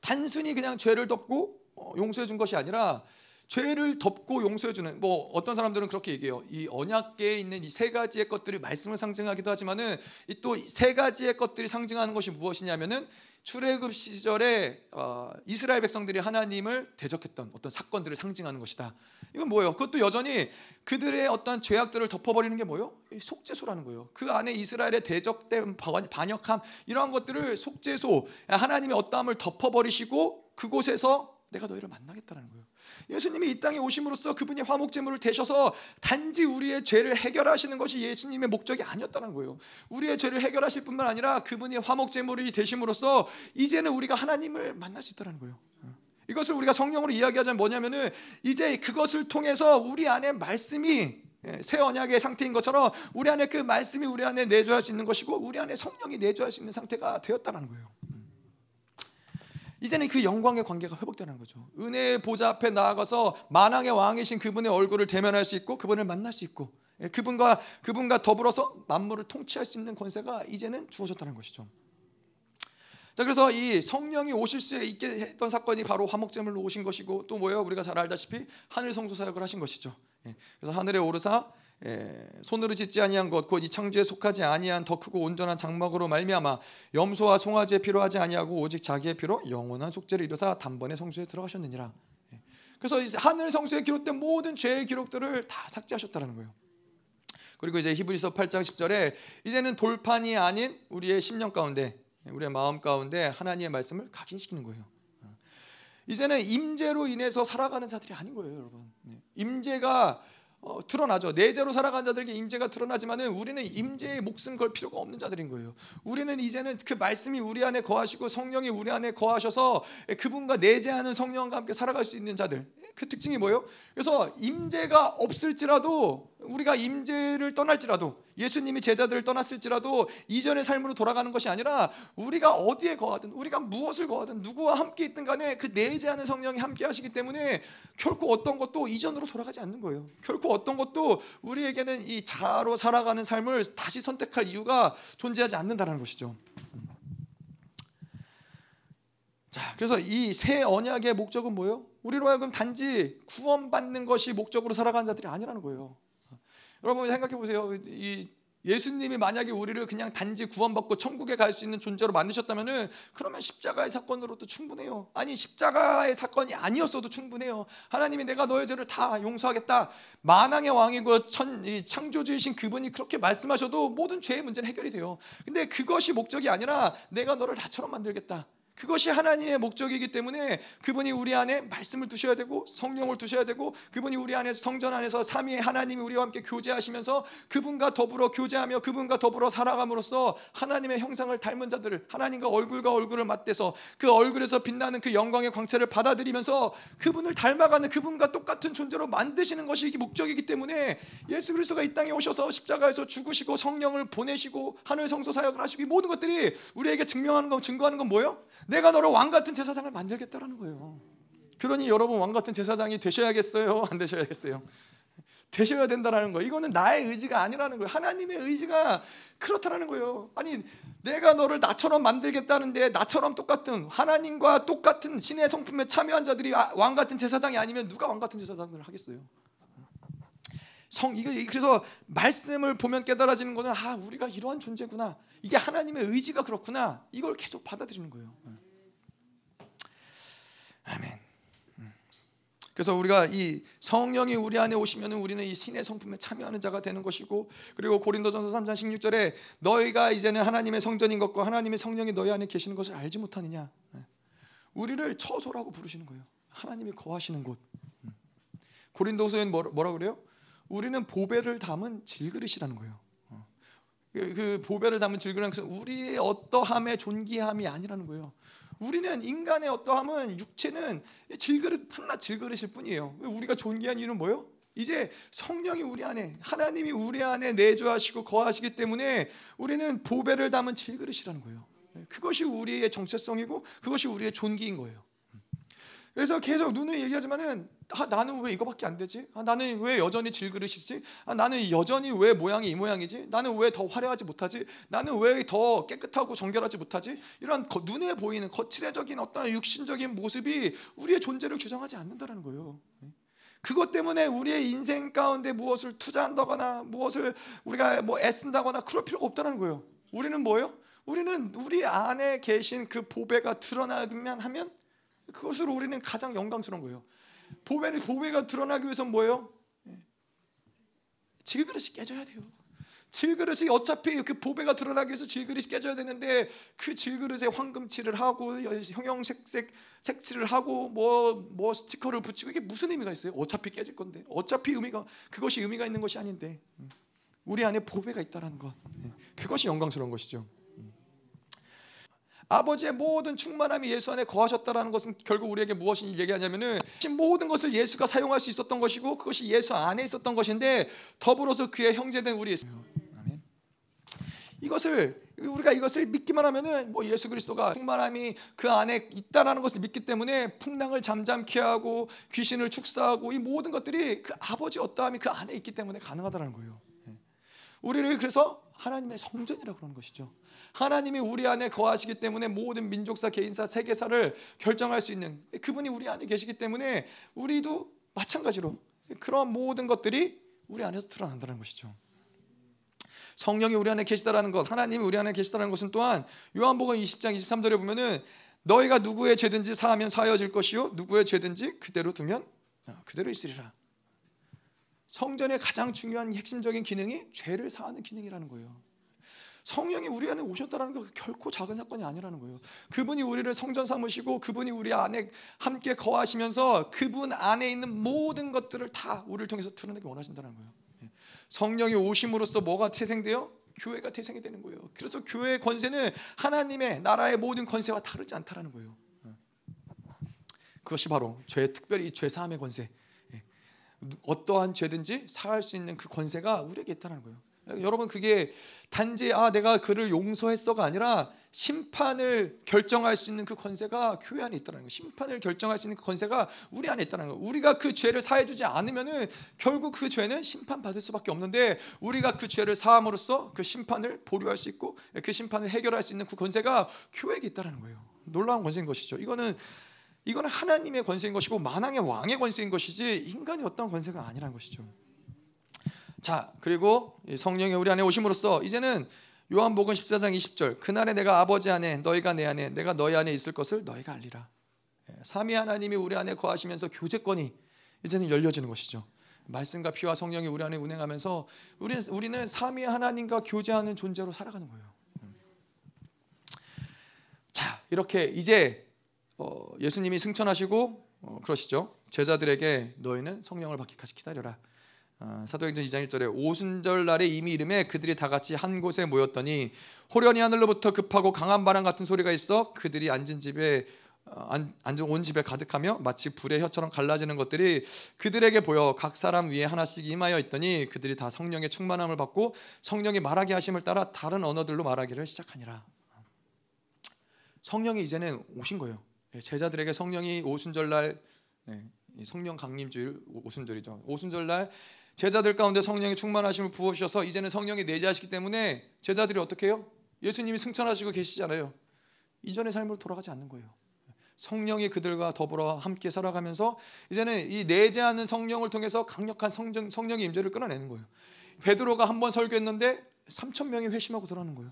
Speaker 1: 단순히 그냥 죄를 덮고 어, 용서해 준 것이 아니라 죄를 덮고 용서해 주는 뭐 어떤 사람들은 그렇게 얘기해요. 이 언약계에 있는 이 세 가지의 것들이 말씀을 상징하기도 하지만은 이또세 가지의 것들이 상징하는 것이 무엇이냐면은 출애굽 시절에 어, 이스라엘 백성들이 하나님을 대적했던 어떤 사건들을 상징하는 것이다. 이건 뭐예요? 그것도 여전히 그들의 어떤 죄악들을 덮어버리는 게 뭐예요? 속죄소라는 거예요. 그 안에 이스라엘의 대적된 반역함 이러한 것들을 속죄소 하나님의 어떠함을 덮어버리시고 그곳에서 내가 너희를 만나겠다는 거예요. 예수님이 이 땅에 오심으로써 그분이 화목제물을 되셔서 단지 우리의 죄를 해결하시는 것이 예수님의 목적이 아니었다는 거예요. 우리의 죄를 해결하실 뿐만 아니라 그분이 화목제물이 되심으로써 이제는 우리가 하나님을 만날 수 있다는 거예요. 이것을 우리가 성령으로 이야기하자면 뭐냐면은 이제 그것을 통해서 우리 안에 말씀이 예, 새 언약의 상태인 것처럼 우리 안에 그 말씀이 우리 안에 내주할 수 있는 것이고 우리 안에 성령이 내주할 수 있는 상태가 되었다는 거예요. 이제는 그 영광의 관계가 회복되는 거죠. 은혜의 보좌 앞에 나아가서 만왕의 왕이신 그분의 얼굴을 대면할 수 있고 그분을 만날 수 있고 예, 그분과 그분과 더불어서 만물을 통치할 수 있는 권세가 이제는 주어졌다는 것이죠. 자 그래서 이 성령이 오실 수 있게 했던 사건이 바로 화목제물로 오신 것이고 또 뭐예요? 우리가 잘 알다시피 하늘 성소 사역을 하신 것이죠. 예, 그래서 하늘에 오르사 예, 손으로 짓지 아니한 것 곧 이 창조에 속하지 아니한 더 크고 온전한 장막으로 말미암아 염소와 송아지에 필요하지 아니하고 오직 자기의 피로 영원한 속죄를 이루사 단번에 성소에 들어가셨느니라. 예. 그래서 하늘 성소에 기록된 모든 죄의 기록들을 다 삭제하셨다는 거예요. 그리고 이제 히브리서 8장 10절에 이제는 돌판이 아닌 우리의 심령 가운데 우리의 마음 가운데 하나님의 말씀을 각인시키는 거예요. 이제는 임재로 인해서 살아가는 자들이 아닌 거예요, 여러분. 네. 임재가 어, 드러나죠. 내재로 살아간 자들에게 임재가 드러나지만은 우리는 임재의 목숨 걸 필요가 없는 자들인 거예요. 우리는 이제는 그 말씀이 우리 안에 거하시고 성령이 우리 안에 거하셔서 그분과 내재하는 성령과 함께 살아갈 수 있는 자들. 그 특징이 뭐예요? 그래서 임재가 없을지라도 우리가 임재를 떠날지라도 예수님이 제자들을 떠났을지라도 이전의 삶으로 돌아가는 것이 아니라 우리가 어디에 거하든 우리가 무엇을 거하든 누구와 함께 있든 간에 그 내재하는 성령이 함께 하시기 때문에 결코 어떤 것도 이전으로 돌아가지 않는 거예요. 결코 어떤 것도 우리에게는 이 자아로 살아가는 삶을 다시 선택할 이유가 존재하지 않는다는 것이죠. 자, 그래서 이 새 언약의 목적은 뭐예요? 우리로 하여금 단지 구원받는 것이 목적으로 살아가는 자들이 아니라는 거예요. 여러분 생각해 보세요. 이 예수님이 만약에 우리를 그냥 단지 구원받고 천국에 갈 수 있는 존재로 만드셨다면은 그러면 십자가의 사건으로도 충분해요. 아니 십자가의 사건이 아니었어도 충분해요. 하나님이 내가 너의 죄를 다 용서하겠다. 만왕의 왕이고 천, 창조주이신 그분이 그렇게 말씀하셔도 모든 죄의 문제는 해결이 돼요. 근데 그것이 목적이 아니라 내가 너를 나처럼 만들겠다. 그것이 하나님의 목적이기 때문에 그분이 우리 안에 말씀을 두셔야 되고 성령을 두셔야 되고 그분이 우리 안에 성전 안에서 삼위의 하나님이 우리와 함께 교제하시면서 그분과 더불어 교제하며 그분과 더불어 살아감으로써 하나님의 형상을 닮은 자들을 하나님과 얼굴과 얼굴을 맞대서 그 얼굴에서 빛나는 그 영광의 광채를 받아들이면서 그분을 닮아가는 그분과 똑같은 존재로 만드시는 것이 목적이기 때문에 예수 그리스도가 이 땅에 오셔서 십자가에서 죽으시고 성령을 보내시고 하늘 성소 사역을 하시고 이 모든 것들이 우리에게 증명하는 건 증거하는 건 뭐예요? 내가 너를 왕 같은 제사장을 만들겠다라는 거예요. 그러니 여러분 왕 같은 제사장이 되셔야겠어요? 안 되셔야겠어요? 되셔야 된다라는 거예요. 이거는 나의 의지가 아니라는 거예요. 하나님의 의지가 그렇다라는 거예요. 아니 내가 너를 나처럼 만들겠다는데 나처럼 똑같은 하나님과 똑같은 신의 성품에 참여한 자들이 아, 왕 같은 제사장이 아니면 누가 왕 같은 제사장을 하겠어요? 성 이거 그래서 말씀을 보면 깨달아지는 거는 아 우리가 이러한 존재구나. 이게 하나님의 의지가 그렇구나. 이걸 계속 받아들이는 거예요. 아멘. 음. 그래서 우리가 이 성령이 우리 안에 오시면 우리는 이 신의 성품에 참여하는 자가 되는 것이고 그리고 고린도전서 3장 16절에 너희가 이제는 하나님의 성전인 것과 하나님의 성령이 너희 안에 계시는 것을 알지 못하느냐 네. 우리를 처소라고 부르시는 거예요 하나님이 거하시는 곳 음. 고린도서엔 뭐라 그래요? 우리는 보배를 담은 질그릇이라는 거예요 그, 그 보배를 담은 질그릇은 우리의 어떠함의 존귀함이 아니라는 거예요. 우리는 인간의 어떠함은 육체는 질그릇 하나 질그릇일 뿐이에요. 우리가 존귀한 이유는 뭐예요? 이제 성령이 우리 안에 하나님이 우리 안에 내주하시고 거하시기 때문에 우리는 보배를 담은 질그릇이라는 거예요. 그것이 우리의 정체성이고 그것이 우리의 존귀인 거예요. 그래서 계속 눈을 얘기하지만은 아, 나는 왜 이거밖에 안 되지? 아, 나는 왜 여전히 질그릇이지? 아, 나는 여전히 왜 모양이 이 모양이지? 나는 왜 더 화려하지 못하지? 나는 왜 더 깨끗하고 정결하지 못하지? 이런 거, 눈에 보이는 거칠해적인 어떤 육신적인 모습이 우리의 존재를 규정하지 않는다는 거예요. 그것 때문에 우리의 인생 가운데 무엇을 투자한다거나 무엇을 우리가 뭐 애쓴다거나 그럴 필요가 없다는 거예요. 우리는 뭐예요? 우리는 우리 안에 계신 그 보배가 드러나기만 하면 그것으로 우리는 가장 영광스러운 거예요. 보배는 보배가 드러나기 위해서 뭐예요? 예. 질그릇이 깨져야 돼요. 질그릇이 어차피 그 보배가 드러나기 위해서 질그릇이 깨져야 되는데 그 질그릇에 황금칠을 하고 형형색색 색칠을 하고 뭐뭐 뭐 스티커를 붙이고 이게 무슨 의미가 있어요? 어차피 깨질 건데 어차피 의미가 그것이 의미가 있는 것이 아닌데 음. 우리 안에 보배가 있다라는 것 예. 그것이 영광스러운 것이죠. 아버지의 모든 충만함이 예수 안에 거하셨다라는 것은 결국 우리에게 무엇을 얘기하냐면은 모든 것을 예수가 사용할 수 있었던 것이고 그것이 예수 안에 있었던 것인데 더불어서 그의 형제된 우리. 이것을 우리가 이것을 믿기만 하면은 뭐 예수 그리스도가 충만함이 그 안에 있다라는 것을 믿기 때문에 풍랑을 잠잠케 하고 귀신을 축사하고 이 모든 것들이 그 아버지 어떠함이 그 안에 있기 때문에 가능하다는 거예요. 예. 우리를 그래서 하나님의 성전이라고 그러는 것이죠. 하나님이 우리 안에 거하시기 때문에 모든 민족사, 개인사, 세계사를 결정할 수 있는 그분이 우리 안에 계시기 때문에 우리도 마찬가지로 그런 모든 것들이 우리 안에서 드러난다는 것이죠. 성령이 우리 안에 계시다라는 것, 하나님이 우리 안에 계시다라는 것은 또한 요한복음 20장 23절에 보면은 너희가 누구의 죄든지 사하면 사여질 것이요 누구의 죄든지 그대로 두면 그대로 있으리라. 성전의 가장 중요한 핵심적인 기능이 죄를 사하는 기능이라는 거예요. 성령이 우리 안에 오셨다는 거 결코 작은 사건이 아니라는 거예요. 그분이 우리를 성전 삼으시고 그분이 우리 안에 함께 거하시면서 그분 안에 있는 모든 것들을 다 우리를 통해서 드러내기 원하신다는 거예요. 예. 성령이 오심으로써 뭐가 태생돼요? 교회가 태생이 되는 거예요. 그래서 교회의 권세는 하나님의 나라의 모든 권세와 다르지 않다라는 거예요. 예. 그것이 바로 죄 특별히 죄 사함의 권세. 예. 어떠한 죄든지 사할 수 있는 그 권세가 우리에게 있다는 거예요. 여러분 그게 단지 아 내가 그를 용서했어가 아니라 심판을 결정할 수 있는 그 권세가 교회 안에 있다는 거예요. 심판을 결정할 수 있는 그 권세가 우리 안에 있다는 거예요. 우리가 그 죄를 사해 주지 않으면은 결국 그 죄는 심판 받을 수밖에 없는데 우리가 그 죄를 사함으로써 그 심판을 보류할 수 있고 그 심판을 해결할 수 있는 그 권세가 교회에게 있다는 거예요. 놀라운 권세인 것이죠. 이거는 이거는 하나님의 권세인 것이고 만왕의 왕의 권세인 것이지 인간이 어떤 권세가 아니라는 것이죠. 자, 그리고 성령이 우리 안에 오심으로써 이제는 요한복음 14장 20절 그날에 내가 아버지 안에 너희가 내 안에 내가 너희 안에 있을 것을 너희가 알리라. 예, 삼위 하나님이 우리 안에 거하시면서 교제권이 이제는 열려지는 것이죠. 말씀과 피와 성령이 우리 안에 운행하면서 우리는 우리는 삼위 하나님과 교제하는 존재로 살아가는 거예요. 음. 자, 이렇게 이제 어, 예수님이 승천하시고 어, 그러시죠. 제자들에게 너희는 성령을 받기까지 기다려라. 어, 사도행전 2장 1절에 오순절 날에 이미 이름에 그들이 다 같이 한 곳에 모였더니 호련히 하늘로부터 급하고 강한 바람 같은 소리가 있어 그들이 앉은 집에 어, 앉은 온 집에 가득하며 마치 불의 혀처럼 갈라지는 것들이 그들에게 보여 각 사람 위에 하나씩 임하여 있더니 그들이 다 성령의 충만함을 받고 성령이 말하게 하심을 따라 다른 언어들로 말하기를 시작하니라. 성령이 이제는 오신 거예요. 예, 제자들에게 성령이 오순절 날 예, 성령 강림주일 오순절이죠. 오순절 날 제자들 가운데 성령의 충만하심을 부어 주셔서 이제는 성령이 내재하시기 때문에 제자들이 어떻게 해요? 예수님이 승천하시고 계시잖아요. 이전의 삶으로 돌아가지 않는 거예요. 성령이 그들과 더불어 함께 살아가면서 이제는 이 내재하는 성령을 통해서 강력한 성령, 성령의 임재를 끌어내는 거예요. 베드로가 한 번 설교했는데 3천 명이 회심하고 돌아오는 거예요.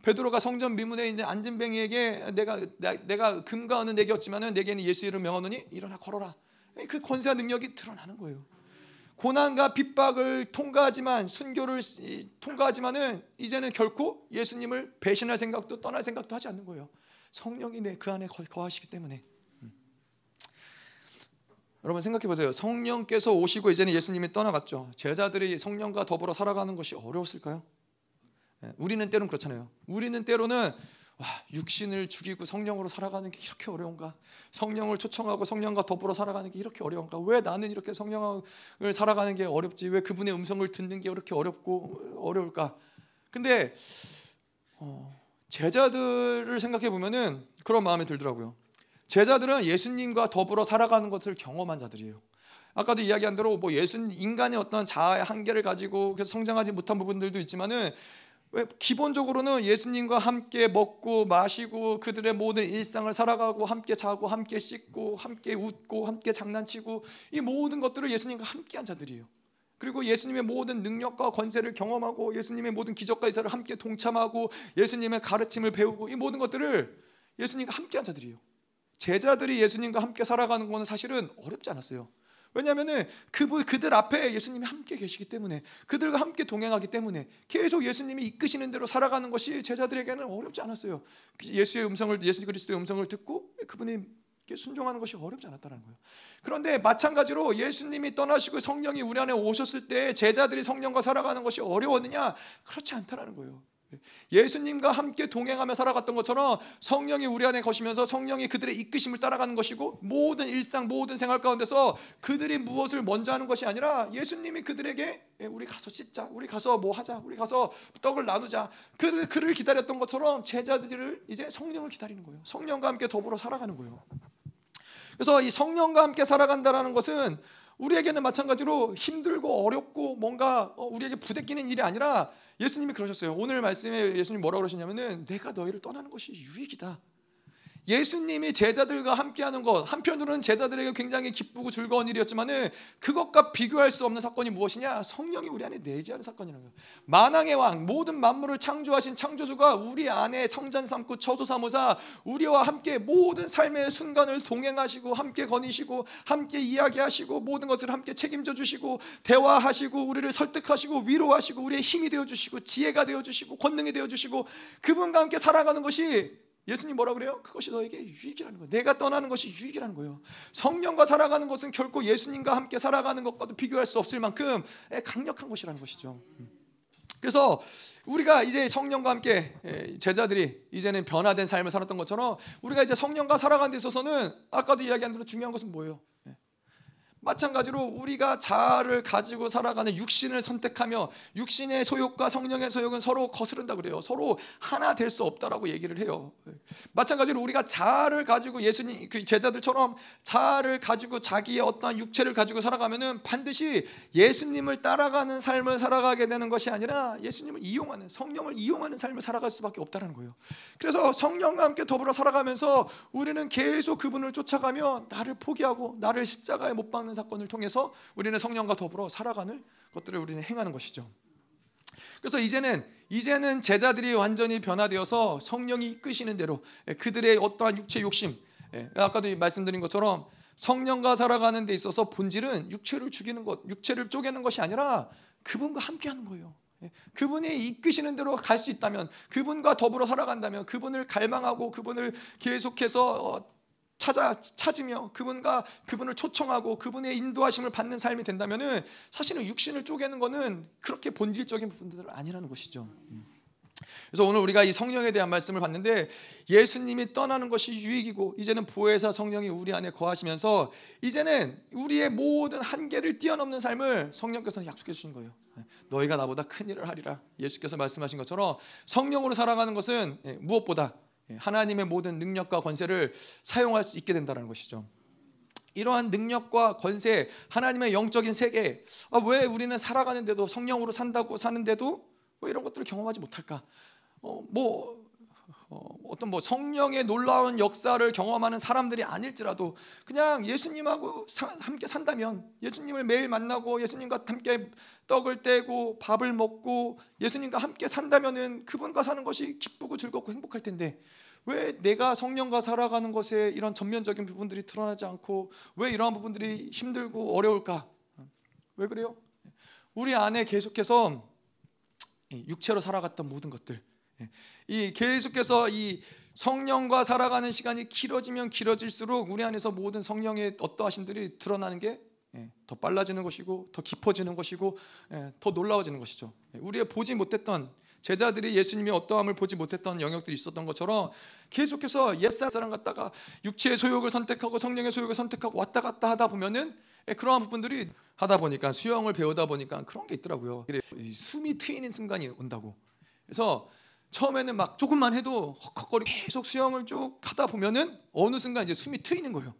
Speaker 1: 베드로가 성전 미문에 있는 안진뱅이에게 내가 내 가 금과 은은 내게 없지만은 내게는 예수 이름 명하노니 일어나 걸어라. 그 권세와 능력이 드러나는 거예요. 고난과 빗박을 통과하지만 순교를 통과하지만은 이제는 결코 예수님을 배신할 생각도 떠날 생각도 하지 않는 거예요. 성령이 내 그 안에 거하시기 때문에. 음. 여러분 생각해 보세요. 성령께서 오시고 이제는 예수님이 떠나갔죠. 제자들이 성령과 더불어 살아가는 것이 어려웠을까요? 예, 우리는 때로는 그렇잖아요. 우리는 때로는 와, 육신을 죽이고 성령으로 살아가는 게 이렇게 어려운가? 성령을 초청하고 성령과 더불어 살아가는 게 이렇게 어려운가? 왜 나는 이렇게 성령을 살아가는 게 어렵지? 왜 그분의 음성을 듣는 게 이렇게 어렵고 어려울까? 근데 어, 제자들을 생각해 보면은 그런 마음이 들더라고요. 제자들은 예수님과 더불어 살아가는 것을 경험한 자들이에요. 아까도 이야기한 대로 뭐 예수 인간의 어떤 자아의 한계를 가지고 그래서 성장하지 못한 부분들도 있지만은 왜 기본적으로는 예수님과 함께 먹고 마시고 그들의 모든 일상을 살아가고 함께 자고 함께 씻고 함께 웃고 함께 장난치고 이 모든 것들을 예수님과 함께한 자들이에요. 그리고 예수님의 모든 능력과 권세를 경험하고 예수님의 모든 기적과 이사를 함께 동참하고 예수님의 가르침을 배우고 이 모든 것들을 예수님과 함께한 자들이에요. 제자들이 예수님과 함께 살아가는 것은 사실은 어렵지 않았어요. 왜냐하면은 그분 그들 앞에 예수님이 함께 계시기 때문에 그들과 함께 동행하기 때문에 계속 예수님이 이끄시는 대로 살아가는 것이 제자들에게는 어렵지 않았어요. 예수의 음성을 예수 그리스도의 음성을 듣고 그분이 순종하는 것이 어렵지 않았다는 거예요. 그런데 마찬가지로 예수님이 떠나시고 성령이 우리 안에 오셨을 때 제자들이 성령과 살아가는 것이 어려웠느냐? 그렇지 않다라는 거예요. 예수님과 함께 동행하며 살아갔던 것처럼 성령이 우리 안에 거시면서 성령이 그들의 이끄심을 따라가는 것이고 모든 일상 모든 생활 가운데서 그들이 무엇을 먼저 하는 것이 아니라 예수님이 그들에게 예, 우리 가서 씻자 우리 가서 뭐 하자 우리 가서 떡을 나누자. 그 그를 기다렸던 것처럼 제자들을 이제 성령을 기다리는 거예요. 성령과 함께 더불어 살아가는 거예요. 그래서 이 성령과 함께 살아간다라는 것은 우리에게는 마찬가지로 힘들고 어렵고 뭔가 어, 우리에게 부대끼는 일이 아니라 예수님이 그러셨어요. 오늘 말씀에 예수님 뭐라고 그러시냐면은 내가 너희를 떠나는 것이 유익이다. 예수님이 제자들과 함께하는 것 한편으로는 제자들에게 굉장히 기쁘고 즐거운 일이었지만은 그것과 비교할 수 없는 사건이 무엇이냐? 성령이 우리 안에 내재하는 사건이라는 거예요. 만왕의 왕 모든 만물을 창조하신 창조주가 우리 안에 성전 삼고 처소 삼으사 우리와 함께 모든 삶의 순간을 동행하시고 함께 거니시고 함께 이야기하시고 모든 것을 함께 책임져 주시고 대화하시고 우리를 설득하시고 위로하시고 우리의 힘이 되어 주시고 지혜가 되어 주시고 권능이 되어 주시고 그분과 함께 살아가는 것이 예수님 뭐라 그래요? 그것이 너에게 유익이라는 거예요. 내가 떠나는 것이 유익이라는 거예요. 성령과 살아가는 것은 결코 예수님과 함께 살아가는 것과도 비교할 수 없을 만큼 강력한 것이라는 것이죠. 그래서 우리가 이제 성령과 함께 제자들이 이제는 변화된 삶을 살았던 것처럼 우리가 이제 성령과 살아가는 데 있어서는 아까도 이야기한 대로 중요한 것은 뭐예요? 마찬가지로 우리가 자아를 가지고 살아가는 육신을 선택하며 육신의 소욕과 성령의 소욕은 서로 거스른다 그래요. 서로 하나 될 수 없다라고 얘기를 해요. 마찬가지로 우리가 자아를 가지고 예수님 그 제자들처럼 자아를 가지고 자기의 어떠한 육체를 가지고 살아가면은 반드시 예수님을 따라가는 삶을 살아가게 되는 것이 아니라 예수님을 이용하는 성령을 이용하는 삶을 살아갈 수밖에 없다는 거예요. 그래서 성령과 함께 더불어 살아가면서 우리는 계속 그분을 쫓아가며 나를 포기하고 나를 십자가에 못 박는 사는 사건을 통해서 우리는 성령과 더불어 살아가는 것들을 우리는 행하는 것이죠. 그래서 이제는 이제는 제자들이 완전히 변화되어서 성령이 이끄시는 대로 예, 그들의 어떠한 육체 욕심 예, 아까도 말씀드린 것처럼 성령과 살아가는 데 있어서 본질은 육체를 죽이는 것, 육체를 쪼개는 것이 아니라 그분과 함께 하는 거예요. 예, 그분이 이끄시는 대로 갈 수 있다면, 그분과 더불어 살아간다면, 그분을 갈망하고 그분을 계속해서 어, 찾아 찾으며 그분과 그분을 초청하고 그분의 인도하심을 받는 삶이 된다면은 사실은 육신을 쪼개는 거는 그렇게 본질적인 부분들은 아니라는 것이죠. 그래서 오늘 우리가 이 성령에 대한 말씀을 봤는데 예수님이 떠나는 것이 유익이고 이제는 보혜사 성령이 우리 안에 거하시면서 이제는 우리의 모든 한계를 뛰어넘는 삶을 성령께서 약속해 주신 거예요. 너희가 나보다 큰 일을 하리라. 예수께서 말씀하신 것처럼 성령으로 살아가는 것은 무엇보다 예, 하나님의 모든 능력과 권세를 사용할 수 있게 된다는 것이죠. 이러한 능력과 권세, 하나님의 영적인 세계, 아, 왜 우리는 살아가는데도 성령으로 산다고 사는데도 뭐 이런 것들을 경험하지 못할까? 어, 뭐 어, 떤 뭐 성령의 놀라운 역사를 경험하는 사람들이 아닐지라도 그냥 예수님하고 사, 함께 산다면 예수님을 매일 만나고 예수님과 함께 떡을 떼고 밥을 먹고 예수님과 함께 산다면은 그분과 사는 것이 기쁘고 즐겁고 행복할 텐데 왜 내가 성령과 살아가는 것에 이런 전면적인 부분들이 드러나지 않고 왜 이러한 부분들이 힘들고 어려울까? 왜 그래요? 우리 안에 계속해서 육체로 살아갔던 모든 것들 이 계속해서 이 성령과 살아가는 시간이 길어지면 길어질수록 우리 안에서 모든 성령의 어떠하심들이 드러나는 게더 예, 빨라지는 것이고 더 깊어지는 것이고 예, 더 놀라워지는 것이죠. 예, 우리의 보지 못했던 제자들이 예수님의 어떠함을 보지 못했던 영역들이 있었던 것처럼 계속해서 옛사람 같다가 육체의 소욕을 선택하고 성령의 소욕을 선택하고 왔다 갔다 하다 보면은 그러한 부분들이 하다 보니까 수영을 배우다 보니까 그런 게 있더라고요. 숨이 트이는 순간이 온다고. 그래서 처음에는 막 조금만 해도 헉헉거리고 계속 수영을 쭉 하다 보면은 어느 순간 이제 숨이 트이는 거예요.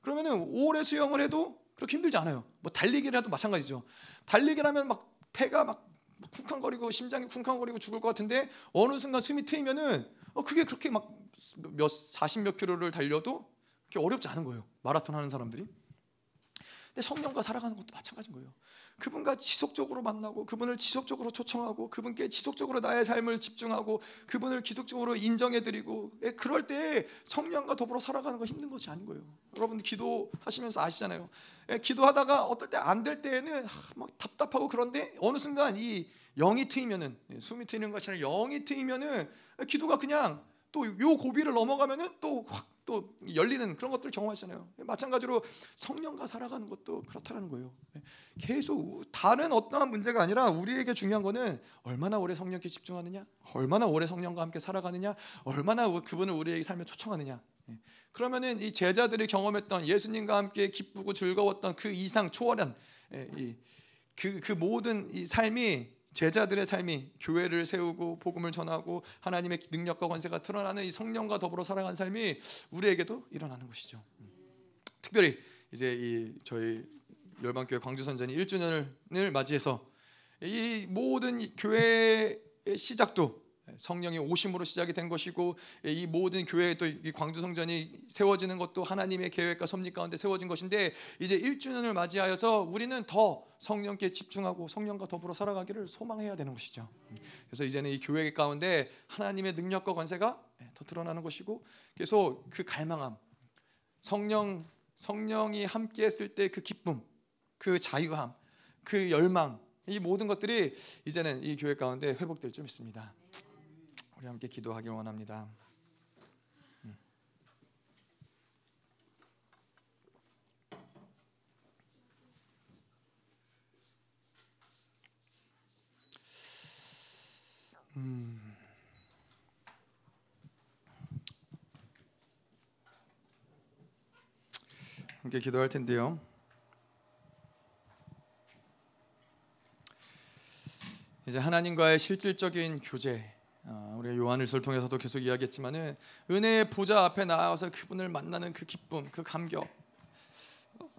Speaker 1: 그러면은 오래 수영을 해도 그렇게 힘들지 않아요. 뭐 달리기를 해도 마찬가지죠. 달리기를 하면 막 폐가 막 쿵쾅거리고 심장이 쿵쾅거리고 죽을 것 같은데 어느 순간 숨이 트이면은 어 그게 그렇게 막 몇 사십 몇 킬로를 달려도 그렇게 어렵지 않은 거예요. 마라톤 하는 사람들이. 근데 성령과 살아가는 것도 마찬가지인 거예요. 그분과 지속적으로 만나고 그분을 지속적으로 초청하고 그분께 지속적으로 나의 삶을 집중하고 그분을 지속적으로 인정해드리고 예, 그럴 때 성령과 더불어 살아가는 거 힘든 것이 아닌 거예요. 여러분들 기도하시면서 아시잖아요. 예, 기도하다가 어떨 때 안 될 때에는 막 답답하고 그런데 어느 순간 이 영이 트이면은 예, 숨이 트이는 아니라 영이 트이면은 기도가 그냥 또 요 고비를 넘어가면은 또 확 또 열리는 그런 것들을 경험하잖아요. 마찬가지로 성령과 살아가는 것도 그렇다는 거예요. 계속 다른 어떠한 문제가 아니라 우리에게 중요한 거는 얼마나 오래 성령께 집중하느냐, 얼마나 오래 성령과 함께 살아가느냐, 얼마나 그분을 우리에게 삶에 초청하느냐. 그러면은 이 제자들이 경험했던 예수님과 함께 기쁘고 즐거웠던 그 이상 초월한 그, 그 모든 이 삶이 제자들의 삶이 교회를 세우고 복음을 전하고 하나님의 능력과 권세가 드러나는 이 성령과 더불어 살아가는 삶이 우리에게도 일어나는 것이죠. 특별히 이제 이 저희 열방교회 광주 선전이 1주년을 맞이해서 이 모든 교회의 시작도 성령의 오심으로 시작이 된 것이고 이 모든 교회 또 광주 성전이 세워지는 것도 하나님의 계획과 섭리 가운데 세워진 것인데 이제 1주년을 맞이하여서 우리는 더 성령께 집중하고 성령과 더불어 살아가기를 소망해야 되는 것이죠. 그래서 이제는 이 교회 가운데 하나님의 능력과 권세가 더 드러나는 것이고 계속 그 갈망함 성령 성령이 함께 했을 때 그 기쁨 그 자유함 그 열망 이 모든 것들이 이제는 이 교회 가운데 회복될 줄 믿습니다. 우리 함께 기도하길 원합니다. 음. 음. 함께 기도할 텐데요. 이제 하나님과의 실질적인 교제 어, 우리가 요한일서를 통해서도 계속 이야기했지만은 은혜의 보좌 앞에 나아가서 그분을 만나는 그 기쁨, 그 감격. 어,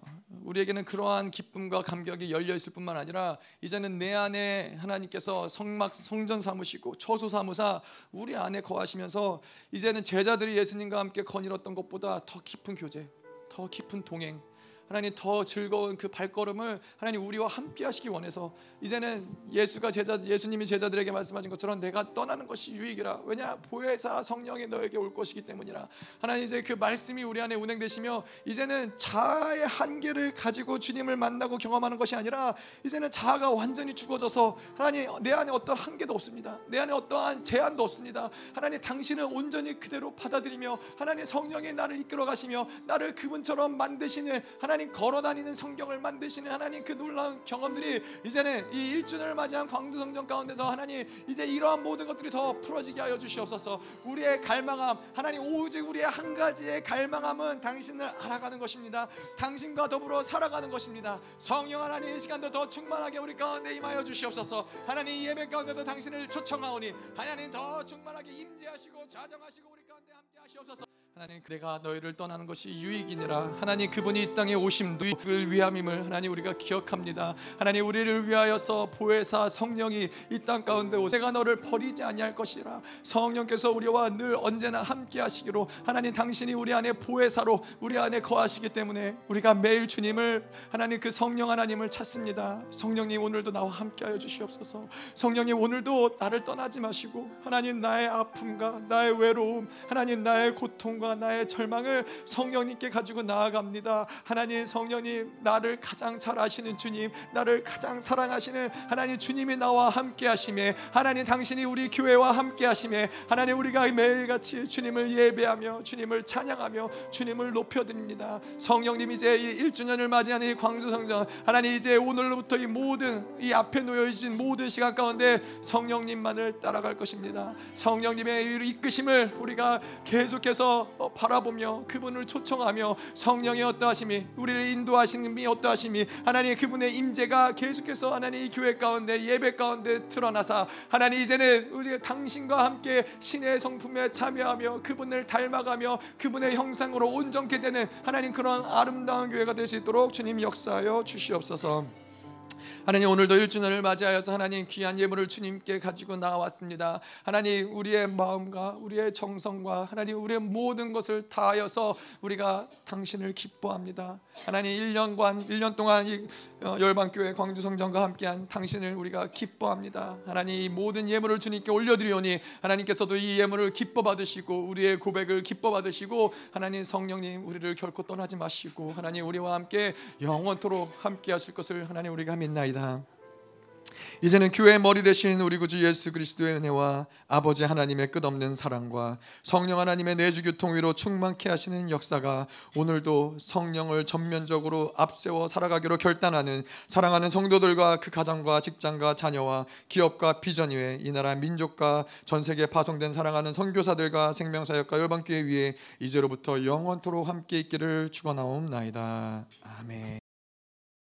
Speaker 1: 우리에게는 그러한 기쁨과 감격이 열려 있을 뿐만 아니라 이제는 내 안에 하나님께서 성막 성전 삼으시고 처소 삼으사 우리 안에 거하시면서 이제는 제자들이 예수님과 함께 거닐었던 것보다 더 깊은 교제, 더 깊은 동행, 하나님 더 즐거운 그 발걸음을 하나님 우리와 함께 하시기 원해서 이제는 예수가 제자 예수님이 제자들에게 말씀하신 것처럼 내가 떠나는 것이 유익이라. 왜냐? 보혜사 성령이 너에게 올 것이기 때문이라. 하나님 이제 그 말씀이 우리 안에 운행되시며 이제는 자아의 한계를 가지고 주님을 만나고 경험하는 것이 아니라 이제는 자아가 완전히 죽어져서 하나님 내 안에 어떤 한계도 없습니다. 내 안에 어떠한 제한도 없습니다. 하나님 당신을 온전히 그대로 받아들이며 하나님 성령이 나를 이끌어 가시며 나를 그분처럼 만드시는 하나님 걸어다니는 성경을 만드시는 하나님 그 놀라운 경험들이 이제는 이 1주년을 맞이한 광두 성전 가운데서 하나님 이제 이러한 모든 것들이 더 풀어지게 하여 주시옵소서. 우리의 갈망함 하나님 오직 우리의 한 가지의 갈망함은 당신을 알아가는 것입니다. 당신과 더불어 살아가는 것입니다. 성령 하나님 이 시간도 더 충만하게 우리 가운데 임하여 주시옵소서. 하나님 이 예배 가운데도 당신을 초청하오니 하나님 더 충만하게 임재하시고 좌정하시고 우리 가운데 함께 하시옵소서. 하나님 내가 너희를 떠나는 것이 유익이니라. 하나님 그분이 이 땅에 오심 누이를 위함임을 하나님 우리가 기억합니다. 하나님 우리를 위하여서 보혜사 성령이 이 땅 가운데 오세 내가 너를 버리지 아니할 것이라. 성령께서 우리와 늘 언제나 함께 하시기로 하나님 당신이 우리 안에 보혜사로 우리 안에 거하시기 때문에 우리가 매일 주님을 하나님 그 성령 하나님을 찾습니다. 성령님 오늘도 나와 함께 하여 주시옵소서. 성령님 오늘도 나를 떠나지 마시고 하나님 나의 아픔과 나의 외로움 하나님 나의 고통과 나의 절망을 성령님께 가지고 나아갑니다. 하나님 성령님 나를 가장 잘 아시는 주님, 나를 가장 사랑하시는 하나님 주님이 나와 함께 하심에 하나님 당신이 우리 교회와 함께 하심에 하나님 우리가 매일같이 주님을 예배하며 주님을 찬양하며 주님을 높여드립니다. 성령님 이제 이 1주년을 맞이하는 이 광주 성전 하나님 이제 오늘로부터 이 모든 이 앞에 놓여 있는 모든 시간 가운데 성령님만을 따라갈 것입니다. 성령님의 이끄심을 우리가 계속해서 어, 바라보며 그분을 초청하며 성령의 어떠하심이 우리를 인도하시는 어떠하심이 하나님 그분의 임재가 계속해서 하나님 이 교회 가운데 예배 가운데 드러나사 하나님 이제는 우리 당신과 함께 신의 성품에 참여하며 그분을 닮아가며 그분의 형상으로 온전케 되는 하나님 그런 아름다운 교회가 될 수 있도록 주님 역사하여 주시옵소서. 하나님 오늘도 1주년을 맞이하여서 하나님 귀한 예물을 주님께 가지고 나왔습니다. 하나님 우리의 마음과 우리의 정성과 하나님 우리의 모든 것을 다하여서 우리가 당신을 기뻐합니다. 하나님 1년간 1년 동안 이 어, 열방교회 광주 성전과 함께한 당신을 우리가 기뻐합니다. 하나님 이 모든 예물을 주님께 올려드리오니 하나님께서도 이 예물을 기뻐 받으시고 우리의 고백을 기뻐 받으시고 하나님 성령님 우리를 결코 떠나지 마시고 하나님 우리와 함께 영원토록 함께 하실 것을 하나님 우리가 믿나이다. 기도합니다. 이제는 교회의 머리 대신 우리 구주 예수 그리스도의 은혜와 아버지 하나님의 끝없는 사랑과 성령 하나님의 내주 교통 위로 충만케 하시는 역사가 오늘도 성령을 전면적으로 앞세워 살아가기로 결단하는 사랑하는 성도들과 그 가정과 직장과 자녀와 기업과 비전 위에 이 나라 민족과 전 세계 파송된 사랑하는 선교사들과 생명사역과 열방교회 위에 이제로부터 영원토록 함께 있기를 축원하옵나이다. 아멘.